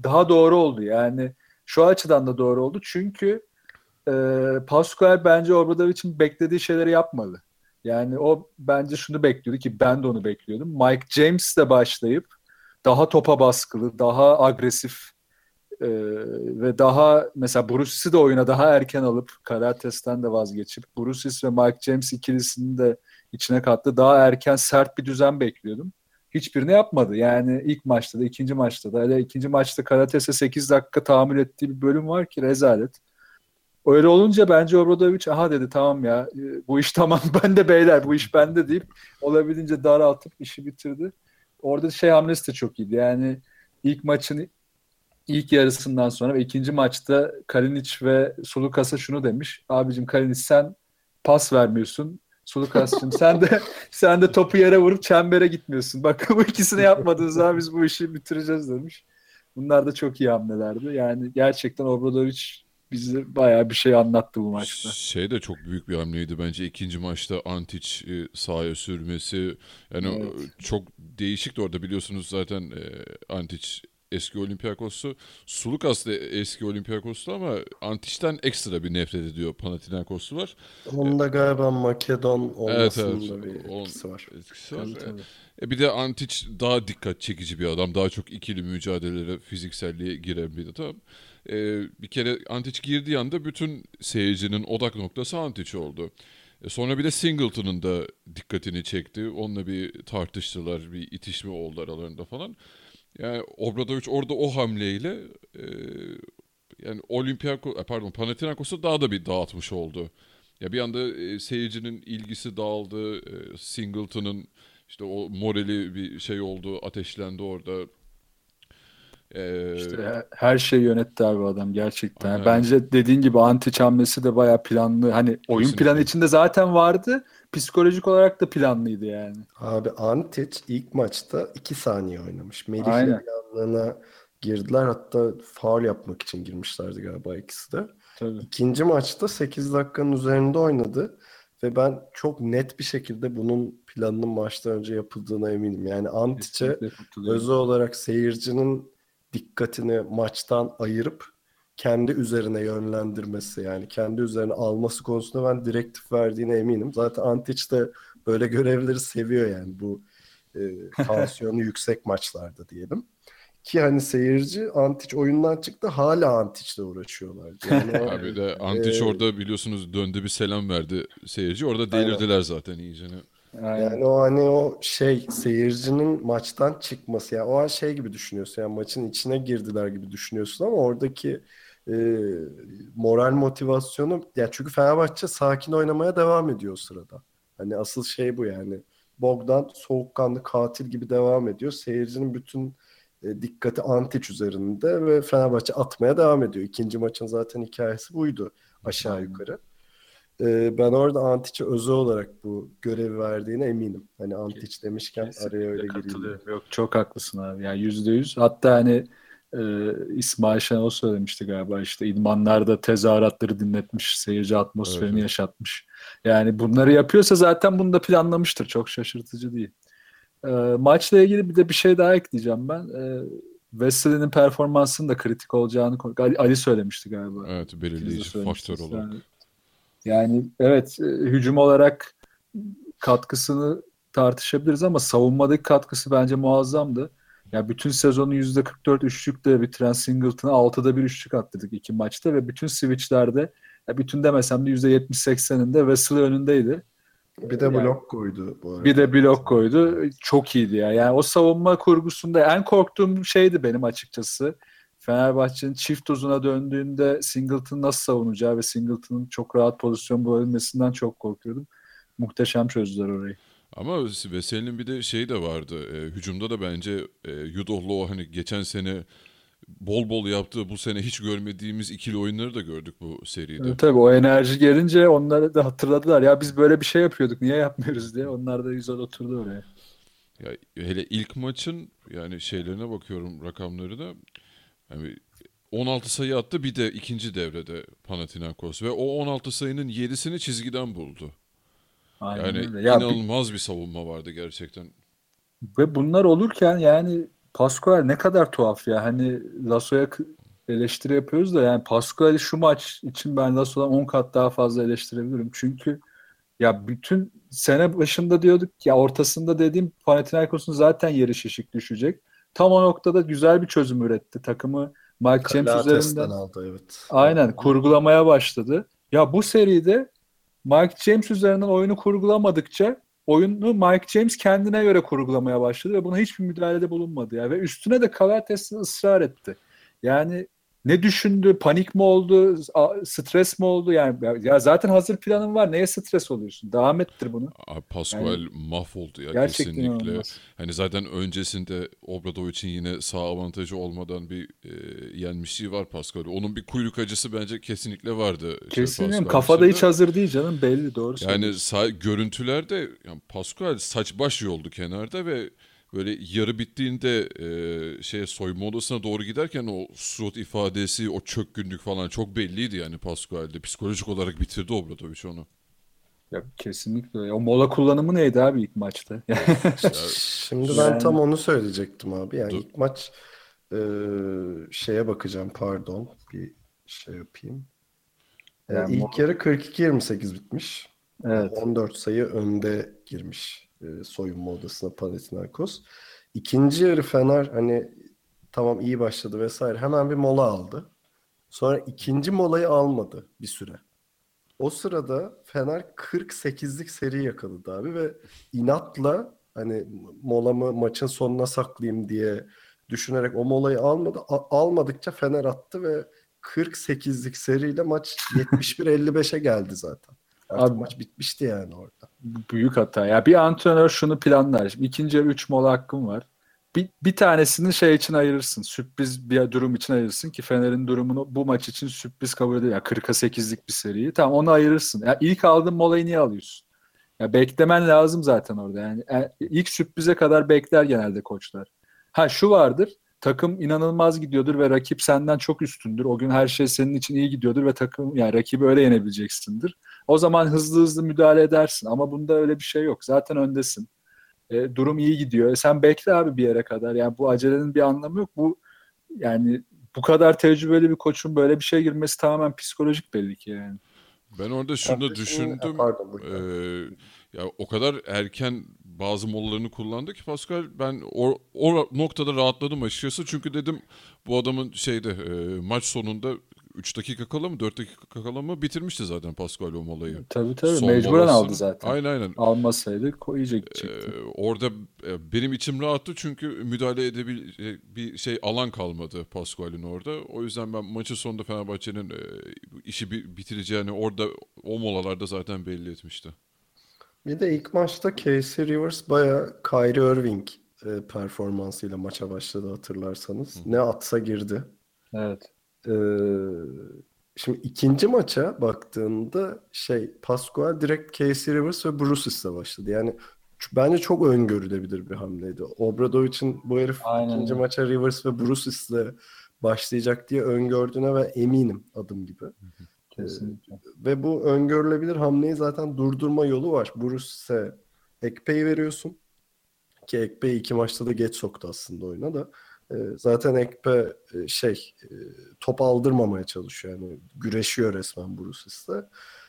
Speaker 3: daha doğru oldu yani şu açıdan da doğru oldu çünkü e, Pascual bence Obradovic'in beklediği şeyleri yapmadı. Yani o bence şunu bekliyordu ki ben de onu bekliyordum. Mike James'le başlayıp daha topa baskılı, daha agresif e, ve daha mesela Bruce'si de oyuna daha erken alıp Karates'ten de vazgeçip Bruce's ve Mike James ikilisini de içine kattı. Daha erken sert bir düzen bekliyordum. Hiçbirini yapmadı. Yani ilk maçta da ikinci maçta da. Hele ikinci maçta Karates'e 8 dakika tahammül ettiği bir bölüm var ki rezalet. Öyle olunca bence Obradovic aha dedi tamam ya e, bu iş tamam bende beyler bu iş bende deyip olabildiğince daraltıp işi bitirdi. Orada şey hamlesi de çok iyiydi. Yani ilk maçın ilk yarısından sonra ve ikinci maçta Kalinic ve Sulukas'a şunu demiş. Abicim Kalinic sen pas vermiyorsun. Sulukas'cığım sen de sen de topu yere vurup çembere gitmiyorsun. Bak bu ikisini yapmadığınız zaman biz bu işi bitireceğiz demiş. Bunlar da çok iyi hamlelerdi. Yani gerçekten Obradovic bize bayağı bir şey anlattı bu maçta.
Speaker 2: Şey de çok büyük bir hamleydi bence ikinci maçta Antic e, sahaya sürmesi. Yani
Speaker 3: Evet.
Speaker 2: o- çok değişikti orada biliyorsunuz zaten e, Antic eski Olympiakos'u. Sulukas da eski Olympiakos'tu ama Antic'ten ekstra bir nefret ediyor Panathinaikoslular.
Speaker 1: Onda galiba Makedon
Speaker 2: Evet
Speaker 1: olmasının
Speaker 2: evet.
Speaker 1: da bir
Speaker 2: Onun
Speaker 1: etkisi var.
Speaker 2: etkisi var.
Speaker 3: Tabii, tabii.
Speaker 2: E bir de Antic daha dikkat çekici bir adam. Daha çok ikili mücadelelere, fizikselliğe giren bir adam. E, bir kere Antic girdiği anda bütün seyircinin odak noktası Antic oldu. E sonra bir de Singleton'ın da dikkatini çekti. Onunla bir tartıştılar, bir itişme oldu aralarında falan. Yani Obradovic orada o hamleyle e, yani Olympiakos, e, pardon Panathinaikos'u daha da bir dağıtmış oldu. Ya bir anda e, seyircinin ilgisi dağıldı. E, Singleton'ın işte o morali bir şey oldu, ateşlendi orada. E,
Speaker 3: İşte her- şeyi yönetti abi adam gerçekten.
Speaker 2: Aynen.
Speaker 3: Bence dediğin gibi anti hamlesi de bayağı planlı. Hani oyun
Speaker 2: Kesinlikle.
Speaker 3: planı içinde zaten vardı. Psikolojik olarak da planlıydı yani.
Speaker 1: Abi Antic ilk maçta 2 saniye oynamış. Melih'le yanlarına girdiler. Hatta faul yapmak için girmişlerdi galiba ikisi de.
Speaker 3: Tabii.
Speaker 1: İkinci maçta 8 dakikanın üzerinde oynadı. Ve ben çok net bir şekilde bunun planının maçtan önce yapıldığına eminim. Yani Antic'e özel olarak seyircinin dikkatini maçtan ayırıp kendi üzerine yönlendirmesi yani kendi üzerine alması konusunda ben direktif verdiğine eminim. Zaten Antic de böyle görevleri seviyor yani bu e, tansiyonu yüksek maçlarda diyelim. ki hani seyirci Antic oyundan çıktı hala Antic'le uğraşıyorlar. Yani o,
Speaker 2: Abi de Antic
Speaker 1: Ee,
Speaker 2: orada biliyorsunuz döndü bir selam verdi seyirci. Orada delirdiler zaten iyicene.
Speaker 3: Yani,
Speaker 1: Yani o hani o şey seyircinin maçtan çıkması yani o an şey gibi düşünüyorsun yani maçın içine girdiler gibi düşünüyorsun ama oradaki e, moral motivasyonu ya çünkü Fenerbahçe sakin oynamaya devam ediyor o sırada. Hani asıl şey bu yani. Bogdan soğukkanlı katil gibi devam ediyor. Seyircinin bütün e, dikkati Antic üzerinde ve Fenerbahçe atmaya devam ediyor. İkinci maçın zaten hikayesi buydu aşağı yukarı. Ee, ben orada Antic'e özel olarak bu görevi verdiğine eminim. Hani Antic demişken araya öyle gireyim.
Speaker 3: Yok çok haklısın abi. Yani yüzde yüz. Hatta hani e, İsmail Şenol söylemişti galiba işte idmanlarda tezahüratları dinletmiş, seyirci atmosferini
Speaker 2: Evet.
Speaker 3: yaşatmış. Yani bunları yapıyorsa zaten bunu da planlamıştır. Çok şaşırtıcı değil. E, maçla ilgili bir de bir şey daha ekleyeceğim ben. E, Wesley'nin performansının da kritik olacağını Ali, söylemişti galiba.
Speaker 2: Evet belirleyici faktör olarak.
Speaker 3: Yani, yani evet e, hücum olarak katkısını tartışabiliriz ama savunmadaki katkısı bence muazzamdı. Ya bütün sezonu %44 üçlükle bitiren Singleton'a 6'da bir üçlük attırdık iki maçta ve bütün switchlerde ya bütün demesem de %70-80'inde Wesley önündeydi.
Speaker 1: Bir de
Speaker 3: Yani-
Speaker 1: blok koydu bu arada.
Speaker 3: Bir de blok koydu. Çok iyiydi ya. Yani o savunma kurgusunda en korktuğum şeydi benim açıkçası. Fenerbahçe'nin çift uzuna döndüğünde Singleton nasıl savunacağı ve Singleton'ın çok rahat pozisyon bulabilmesinden çok korkuyordum. Muhteşem çözdüler orayı.
Speaker 2: Ama Veseli'nin bir de şeyi de vardı. E, hücumda da bence e, Yudoh'la o hani geçen sene bol bol yaptığı bu sene hiç görmediğimiz ikili oyunları da gördük bu seride.
Speaker 3: Evet, tabii o enerji gelince onları da hatırladılar. Ya biz böyle bir şey yapıyorduk niye yapmıyoruz diye. Onlar da güzel oturdu oraya.
Speaker 2: Ya hele ilk maçın yani şeylerine bakıyorum rakamları da yani 16 sayı attı bir de ikinci devrede Panathinaikos ve o 16 sayının 7'sini çizgiden buldu.
Speaker 3: Aynen
Speaker 2: Yani
Speaker 3: öyle. Ya bir-
Speaker 2: inanılmaz bir savunma vardı gerçekten.
Speaker 3: Ve bunlar olurken yani Pascual ne kadar tuhaf ya. Hani Lasso'ya eleştiri yapıyoruz da yani Pascual'i şu maç için ben Lasso'dan 10 kat daha fazla eleştirebilirim. Çünkü ya bütün sene başında diyorduk ya ortasında dediğim Panathinaikos'un zaten yeri şişik düşecek. Tam o noktada güzel bir çözüm üretti. Takımı Mike James
Speaker 1: Lates'ten
Speaker 3: üzerinden
Speaker 1: aldı evet.
Speaker 3: Aynen kurgulamaya başladı. Ya bu seride Mike James üzerinden oyunu kurgulamadıkça oyunu Mike James kendine göre kurgulamaya başladı ve buna hiçbir müdahalede bulunmadı ya ve üstüne de Kalates ısrar etti. Yani ne düşündü? Panik mi oldu? Stres mi oldu? Yani ya- zaten hazır planın var. Neye stres oluyorsun? Devam ettir bunu.
Speaker 2: Abi Pascual mahvoldu ya
Speaker 3: Gerçekten
Speaker 2: kesinlikle.
Speaker 3: inanılmaz.
Speaker 2: Hani zaten öncesinde Obradovic'in yine sağ avantajı olmadan bir e, yenmişliği var Pascual'e. Onun bir kuyruk acısı bence kesinlikle vardı. şey,
Speaker 3: Kesinlikle.
Speaker 2: Pascual
Speaker 3: Kafada
Speaker 2: içinde.
Speaker 3: hiç hazır değil canım. Belli doğru
Speaker 2: Yani sağ, görüntülerde yani Pascual saç baş yoldu kenarda ve böyle yarı bittiğinde e, şeye soyunma odasına doğru giderken o surat ifadesi, o çökkünlük falan çok belliydi yani Pascual'de. Psikolojik olarak bitirdi Obradovic onu.
Speaker 3: Ya, kesinlikle. O mola kullanımı neydi abi ilk maçta?
Speaker 1: Şimdi ben
Speaker 3: Yani-
Speaker 1: tam onu söyleyecektim abi. Yani
Speaker 2: Dur.
Speaker 1: ilk maç e, şeye bakacağım pardon. Bir şey yapayım. E,
Speaker 3: Yani
Speaker 1: ilk
Speaker 3: bu-
Speaker 1: yarı 42-28 bitmiş.
Speaker 3: evet.
Speaker 1: 14 sayı önde girmiş e, soyunma odasına Panathinaikos. İkinci yarı Fener hani tamam iyi başladı vesaire. Hemen bir mola aldı. Sonra ikinci molayı almadı bir süre. O sırada Fener 48'lik seri yakaladı abi ve inatla hani molamı maçın sonuna saklayayım diye düşünerek o molayı almadı. A- almadıkça Fener attı ve 48'lik seriyle maç 71-55'e geldi zaten. Artık
Speaker 3: Abi-
Speaker 1: maç bitmişti yani orada.
Speaker 3: Büyük hata. Ya bir antrenör şunu planlar. Şimdi ikinci yarı 3 mola hakkın var. Bir, bir tanesini şey için ayırırsın. Sürpriz bir durum için ayırırsın ki Fener'in durumunu bu maç için sürpriz kabul ediyor. Yani 40'a 8'lik bir seriyi. Tamam onu ayırırsın. Ya ilk aldığın molayı niye alıyorsun? Ya beklemen lazım zaten orada. Yani e, ilk sürprize kadar bekler genelde koçlar. Ha şu vardır. Takım inanılmaz gidiyordur ve rakip senden çok üstündür. O gün her şey senin için iyi gidiyordur ve takım yani rakibi öyle yenebileceksindir. O zaman hızlı hızlı müdahale edersin. Ama bunda öyle bir şey yok. Zaten öndesin. E, durum iyi gidiyor. E, sen bekle abi bir yere kadar. Yani bu acelenin bir anlamı yok. Bu yani bu kadar tecrübeli bir koçun böyle bir şeye girmesi tamamen psikolojik belli ki yani.
Speaker 2: Ben orada şunu da düşündüm.
Speaker 1: e, pardon.
Speaker 2: Ee, ya o kadar erken bazı molalarını kullandı ki Pascal ben o, o noktada rahatladım açıkçası. Çünkü dedim bu adamın şeyde e, maç sonunda 3 dakika kala mı 4 dakika kala mı bitirmişti zaten Pascal o molayı.
Speaker 3: Tabii tabii
Speaker 2: Son
Speaker 3: mecburen
Speaker 2: molasını.
Speaker 3: aldı zaten.
Speaker 2: Aynen aynen.
Speaker 3: Almasaydı iyice
Speaker 2: Ee,
Speaker 3: gidecekti.
Speaker 2: orada e, benim içim rahattı çünkü müdahale edebil bir şey alan kalmadı Pascual'in orada. O yüzden ben maçın sonunda Fenerbahçe'nin e, işi bi- bitireceğini orada o molalarda zaten belli etmişti.
Speaker 1: Bir de ilk maçta Casey Rivers bayağı Kyrie Irving e, performansıyla maça başladı hatırlarsanız. Ne atsa girdi.
Speaker 3: Evet.
Speaker 1: Ee, şimdi ikinci maça baktığında şey Pascual direkt Casey Rivers ve Bruce'le başladı. Yani bence çok öngörülebilir bir hamleydi. Obradovic'in bu herif
Speaker 3: Aynen
Speaker 1: ikinci maça Rivers ve Bruce'le başlayacak diye öngördüğüne ve eminim adım gibi.
Speaker 3: Kesinlikle.
Speaker 1: Ve bu öngörülebilir hamleyi zaten durdurma yolu var. Bruce'e Ekpe'yi veriyorsun. Ki Ekpe'yi iki maçta da geç soktu aslında oyuna da. Ee, zaten Ekpe e, şey e, top aldırmamaya çalışıyor. Yani güreşiyor resmen Bruce'le.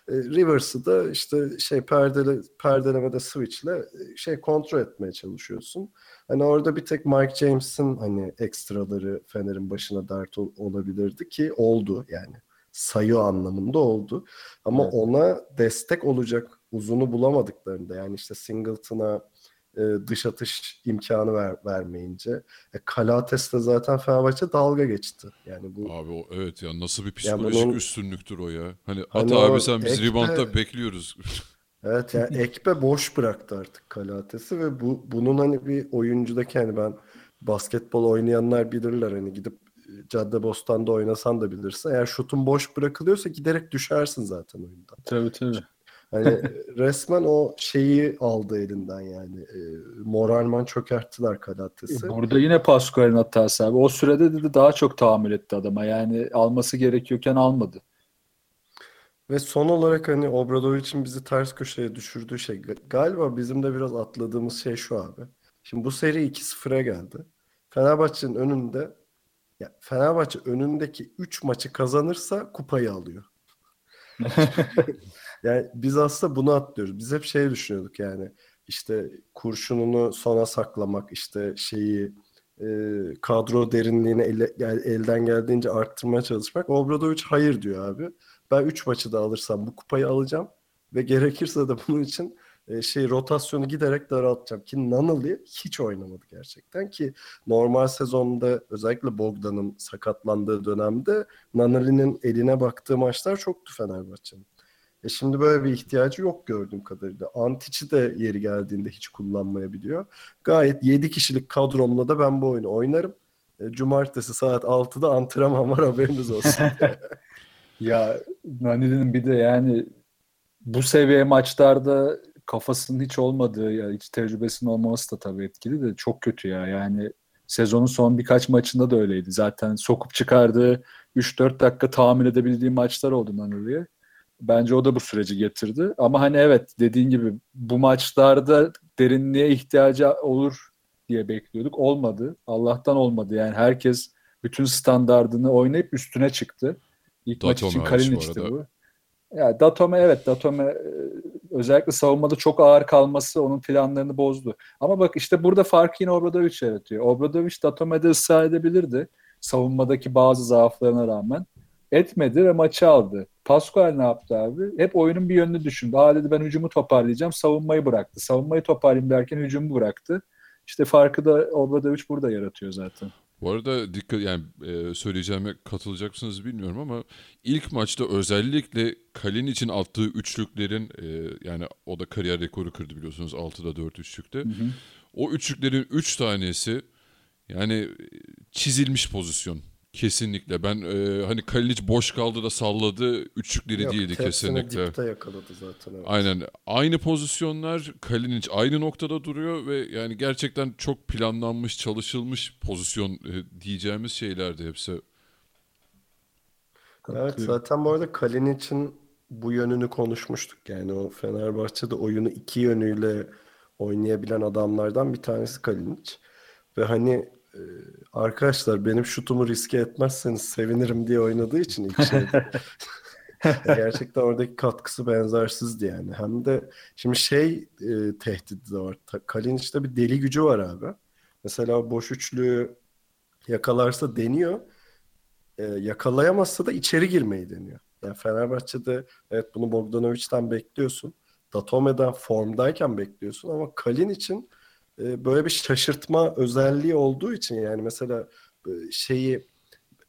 Speaker 1: E, Rivers'ı da işte şey perdele, perdelemede switch'le e, şey kontrol etmeye çalışıyorsun. Hani orada bir tek Mike James'in hani ekstraları Fener'in başına dert ol- olabilirdi ki oldu yani sayı anlamında oldu. Ama
Speaker 3: Evet.
Speaker 1: ona destek olacak uzunu bulamadıklarında yani işte Singleton'a e, dış atış imkanı ver, vermeyince e, Kalates de zaten Fenerbahçe dalga geçti. Yani bu
Speaker 2: Abi o evet ya nasıl bir psikolojik
Speaker 1: bunun-
Speaker 2: üstünlüktür o ya. Hani,
Speaker 1: Hani
Speaker 2: at abi sen biz reboundda bekliyoruz.
Speaker 1: Evet yani Ekpe boş bıraktı artık Kalates'i ve bu bunun hani bir oyuncudaki hani ben basketbol oynayanlar bilirler hani gidip e, Caddebostan'da oynasan da bilirsin. Eğer şutun boş bırakılıyorsa giderek düşersin zaten oyundan.
Speaker 3: Tabii tabii.
Speaker 1: Hani resmen o şeyi aldı elinden yani. E, moralman çökerttiler Kalates'i.
Speaker 3: Burada yine Pascual'in hatası abi. O sürede dedi daha çok tahammül etti adama. Yani alması gerekiyorken almadı.
Speaker 1: Ve son olarak hani Obradovic'in bizi ters köşeye düşürdüğü şey ga- galiba bizim de biraz atladığımız şey şu abi. Şimdi bu seri 2-0'a geldi. Fenerbahçe'nin önünde ya Fenerbahçe önündeki 3 maçı kazanırsa kupayı alıyor. Yani biz aslında bunu atlıyoruz. Biz hep şey düşünüyorduk yani işte kurşununu sona saklamak işte şeyi e, kadro derinliğini ele- gel- elden geldiğince arttırmaya çalışmak. Obradovic hayır diyor abi. Ben 3 maçı da alırsam bu kupayı alacağım ve gerekirse de bunun için e, şey rotasyonu giderek daraltacağım ki Nanali hiç oynamadı gerçekten ki normal sezonda özellikle Bogdan'ın sakatlandığı dönemde Nanali'nin eline baktığı maçlar çoktu Fenerbahçe'nin. E şimdi böyle bir ihtiyacı yok gördüğüm kadarıyla. Antic'i de yeri geldiğinde hiç kullanmayabiliyor. Gayet 7 kişilik kadromla da ben bu oyunu oynarım. E, Cumartesi saat 6'da antrenman var haberiniz olsun.
Speaker 3: Ya Nani'nin bir de yani bu seviye maçlarda kafasının hiç olmadığı ya hiç tecrübesinin olmaması da tabii etkili de çok kötü ya. Yani sezonun son birkaç maçında da öyleydi. Zaten sokup çıkardığı 3-4 dakika tahammül edebildiği maçlar oldu Nani'ye. Bence o da bu süreci getirdi. Ama hani evet dediğin gibi bu maçlarda derinliğe ihtiyacı olur diye bekliyorduk. Olmadı. Allah'tan olmadı. Yani herkes bütün standardını oynayıp üstüne çıktı. İlk maç
Speaker 2: Datome
Speaker 3: için
Speaker 2: hariç bu
Speaker 3: Kalinic'ti bu. Ya Datome evet Datome e, özellikle savunmada çok ağır kalması onun planlarını bozdu. Ama bak işte burada farkı yine Obradovic yaratıyor. Obradovic Datome'de ısrar edebilirdi. Savunmadaki bazı zaaflarına rağmen. Etmedi ve maçı aldı. Pascual ne yaptı abi? Hep oyunun bir yönünü düşündü. Aa dedi ben hücumu toparlayacağım. Savunmayı bıraktı. Savunmayı toparlayayım derken hücumu bıraktı. İşte farkı da Obradovic burada yaratıyor zaten.
Speaker 2: Bu arada dikkat yani e, söyleyeceğime katılacak mısınız bilmiyorum ama ilk maçta özellikle Kalin için attığı üçlüklerin e, yani o da kariyer rekoru kırdı biliyorsunuz 6'da 4 üçlükte. O üçlüklerin 3 tanesi yani e, çizilmiş pozisyon. Kesinlikle. Ben e, hani Kalinic boş kaldı da salladı. Üçlükleri
Speaker 1: Yok,
Speaker 2: değildi kesinlikle.
Speaker 1: dipte yakaladı zaten. Evet.
Speaker 2: Aynen. Aynı pozisyonlar Kalinic aynı noktada duruyor ve yani gerçekten çok planlanmış, çalışılmış pozisyon e, diyeceğimiz şeylerdi hepsi.
Speaker 1: Evet zaten bu arada Kalinic'in bu yönünü konuşmuştuk. Yani o Fenerbahçe'de oyunu iki yönüyle oynayabilen adamlardan bir tanesi Kalinic. Ve hani e, arkadaşlar benim şutumu riske etmezseniz sevinirim diye oynadığı için ilk şeyde. Gerçekten oradaki katkısı benzersizdi yani. Hem de şimdi şey e, tehdidi de var. Kalinic'te bir deli gücü var abi. Mesela boş üçlüyü yakalarsa deniyor. E, yakalayamazsa da içeri girmeyi deniyor. Yani Fenerbahçe'de evet bunu Bogdanovic'den bekliyorsun. Datome'den formdayken bekliyorsun ama Kalin için e, böyle bir şaşırtma özelliği olduğu için yani mesela e, şeyi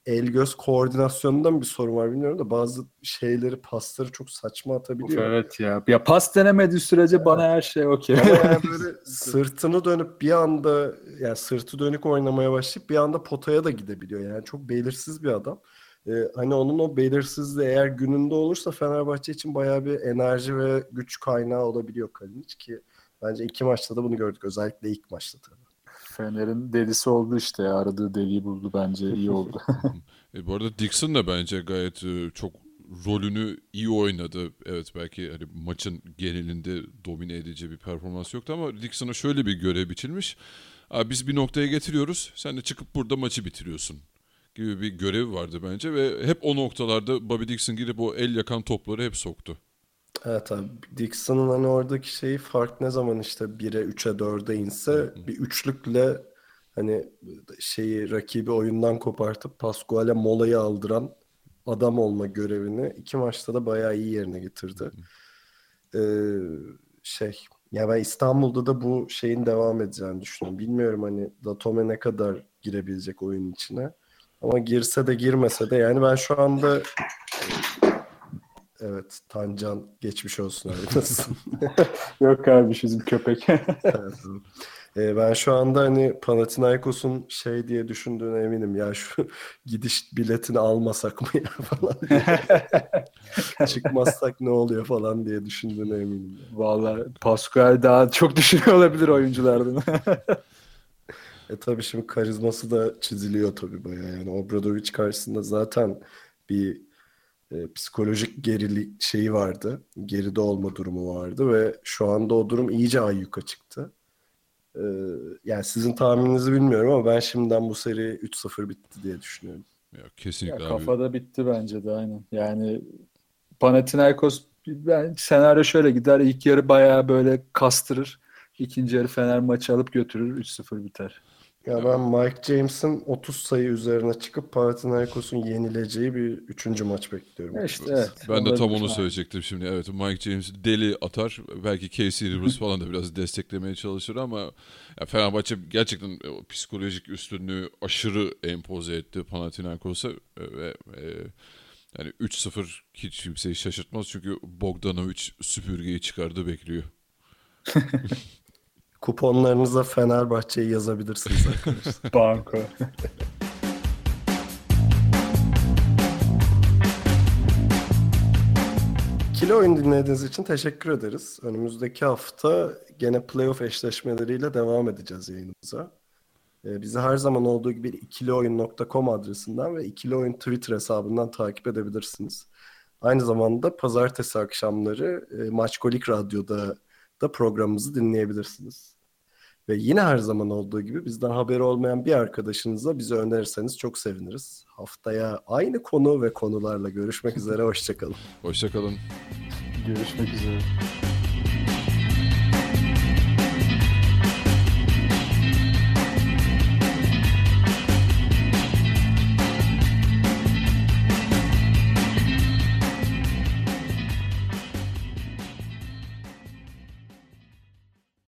Speaker 1: el göz koordinasyonundan bir sorun var bilmiyorum da bazı şeyleri pasları çok saçma atabiliyor.
Speaker 3: Evet ya. Ya pas denemediği sürece evet. bana her şey okey.
Speaker 1: Yani böyle sırtını dönüp bir anda yani sırtı dönük oynamaya başlayıp bir anda potaya da gidebiliyor. Yani çok belirsiz bir adam. Ee, hani onun o belirsizliği eğer gününde olursa Fenerbahçe için bayağı bir enerji ve güç kaynağı olabiliyor Kalinic ki bence iki maçta da bunu gördük. Özellikle ilk maçta tabii.
Speaker 3: Fener'in delisi oldu işte ya. Aradığı deliği buldu bence iyi oldu.
Speaker 2: e, bu arada Dixon da bence gayet e, çok rolünü iyi oynadı. Evet belki hani maçın genelinde domine edici bir performans yoktu ama Dixon'a şöyle bir görev biçilmiş. Abi biz bir noktaya getiriyoruz. Sen de çıkıp burada maçı bitiriyorsun gibi bir görev vardı bence ve hep o noktalarda Bobby Dixon girip o el yakan topları hep soktu.
Speaker 1: Evet abi Dixon'ın hani oradaki şeyi fark ne zaman işte 1'e 3'e 4'e inse bir üçlükle hani şeyi rakibi oyundan kopartıp Pascual'e molayı aldıran adam olma görevini iki maçta da bayağı iyi yerine getirdi. Ee, şey ya ben İstanbul'da da bu şeyin devam edeceğini düşünüyorum. Bilmiyorum hani Datome ne kadar girebilecek oyun içine. Ama girse de girmese de yani ben şu anda Evet, Tancan geçmiş olsun abi. Nasılsın?
Speaker 3: Yok abi bizim köpek.
Speaker 1: evet, ee, ben şu anda hani Panathinaikos'un şey diye düşündüğüne eminim. Ya şu gidiş biletini almasak mı ya falan Çıkmazsak ne oluyor falan diye düşündüğüne eminim.
Speaker 3: Vallahi Pascal daha çok düşünüyor olabilir oyunculardan.
Speaker 1: e tabii şimdi karizması da çiziliyor tabii bayağı. Yani Obradovic karşısında zaten bir e, psikolojik gerilik şeyi vardı. Geride olma durumu vardı ve şu anda o durum iyice ayyuka çıktı. E, yani sizin tahmininizi bilmiyorum ama ben şimdiden bu seri 3-0 bitti diye düşünüyorum.
Speaker 2: Ya kesinlikle
Speaker 3: ya, Kafada bitti bence de aynen. Yani Panathinaikos ben senaryo şöyle gider. ilk yarı bayağı böyle kastırır. İkinci yarı Fener maçı alıp götürür. 3-0 biter.
Speaker 1: Ya ben Mike James'in 30 sayı üzerine çıkıp Panathinaikos'un yenileceği bir üçüncü maç bekliyorum.
Speaker 3: İşte evet.
Speaker 2: Ben de tam onu söyleyecektim şimdi. Evet Mike James deli atar. Belki Casey Rivers falan da biraz desteklemeye çalışır ama ya Fenerbahçe gerçekten o psikolojik üstünlüğü aşırı empoze etti Panathinaikos'a ve e, yani 3-0 hiç kimseyi şaşırtmaz çünkü Bogdanovic süpürgeyi çıkardı bekliyor.
Speaker 1: Kuponlarınıza Fenerbahçe'yi yazabilirsiniz arkadaşlar.
Speaker 3: Banko.
Speaker 1: Kilo oyun dinlediğiniz için teşekkür ederiz. Önümüzdeki hafta gene playoff eşleşmeleriyle devam edeceğiz yayınımıza. Ee, bizi her zaman olduğu gibi ikilioyun.com adresinden ve ikilioyun Twitter hesabından takip edebilirsiniz. Aynı zamanda pazartesi akşamları e, Maçkolik Radyo'da da programımızı dinleyebilirsiniz. Ve yine her zaman olduğu gibi bizden haberi olmayan bir arkadaşınıza bizi önerirseniz çok seviniriz. Haftaya aynı konu ve konularla görüşmek üzere. Hoşçakalın.
Speaker 2: Hoşçakalın.
Speaker 3: Görüşmek üzere.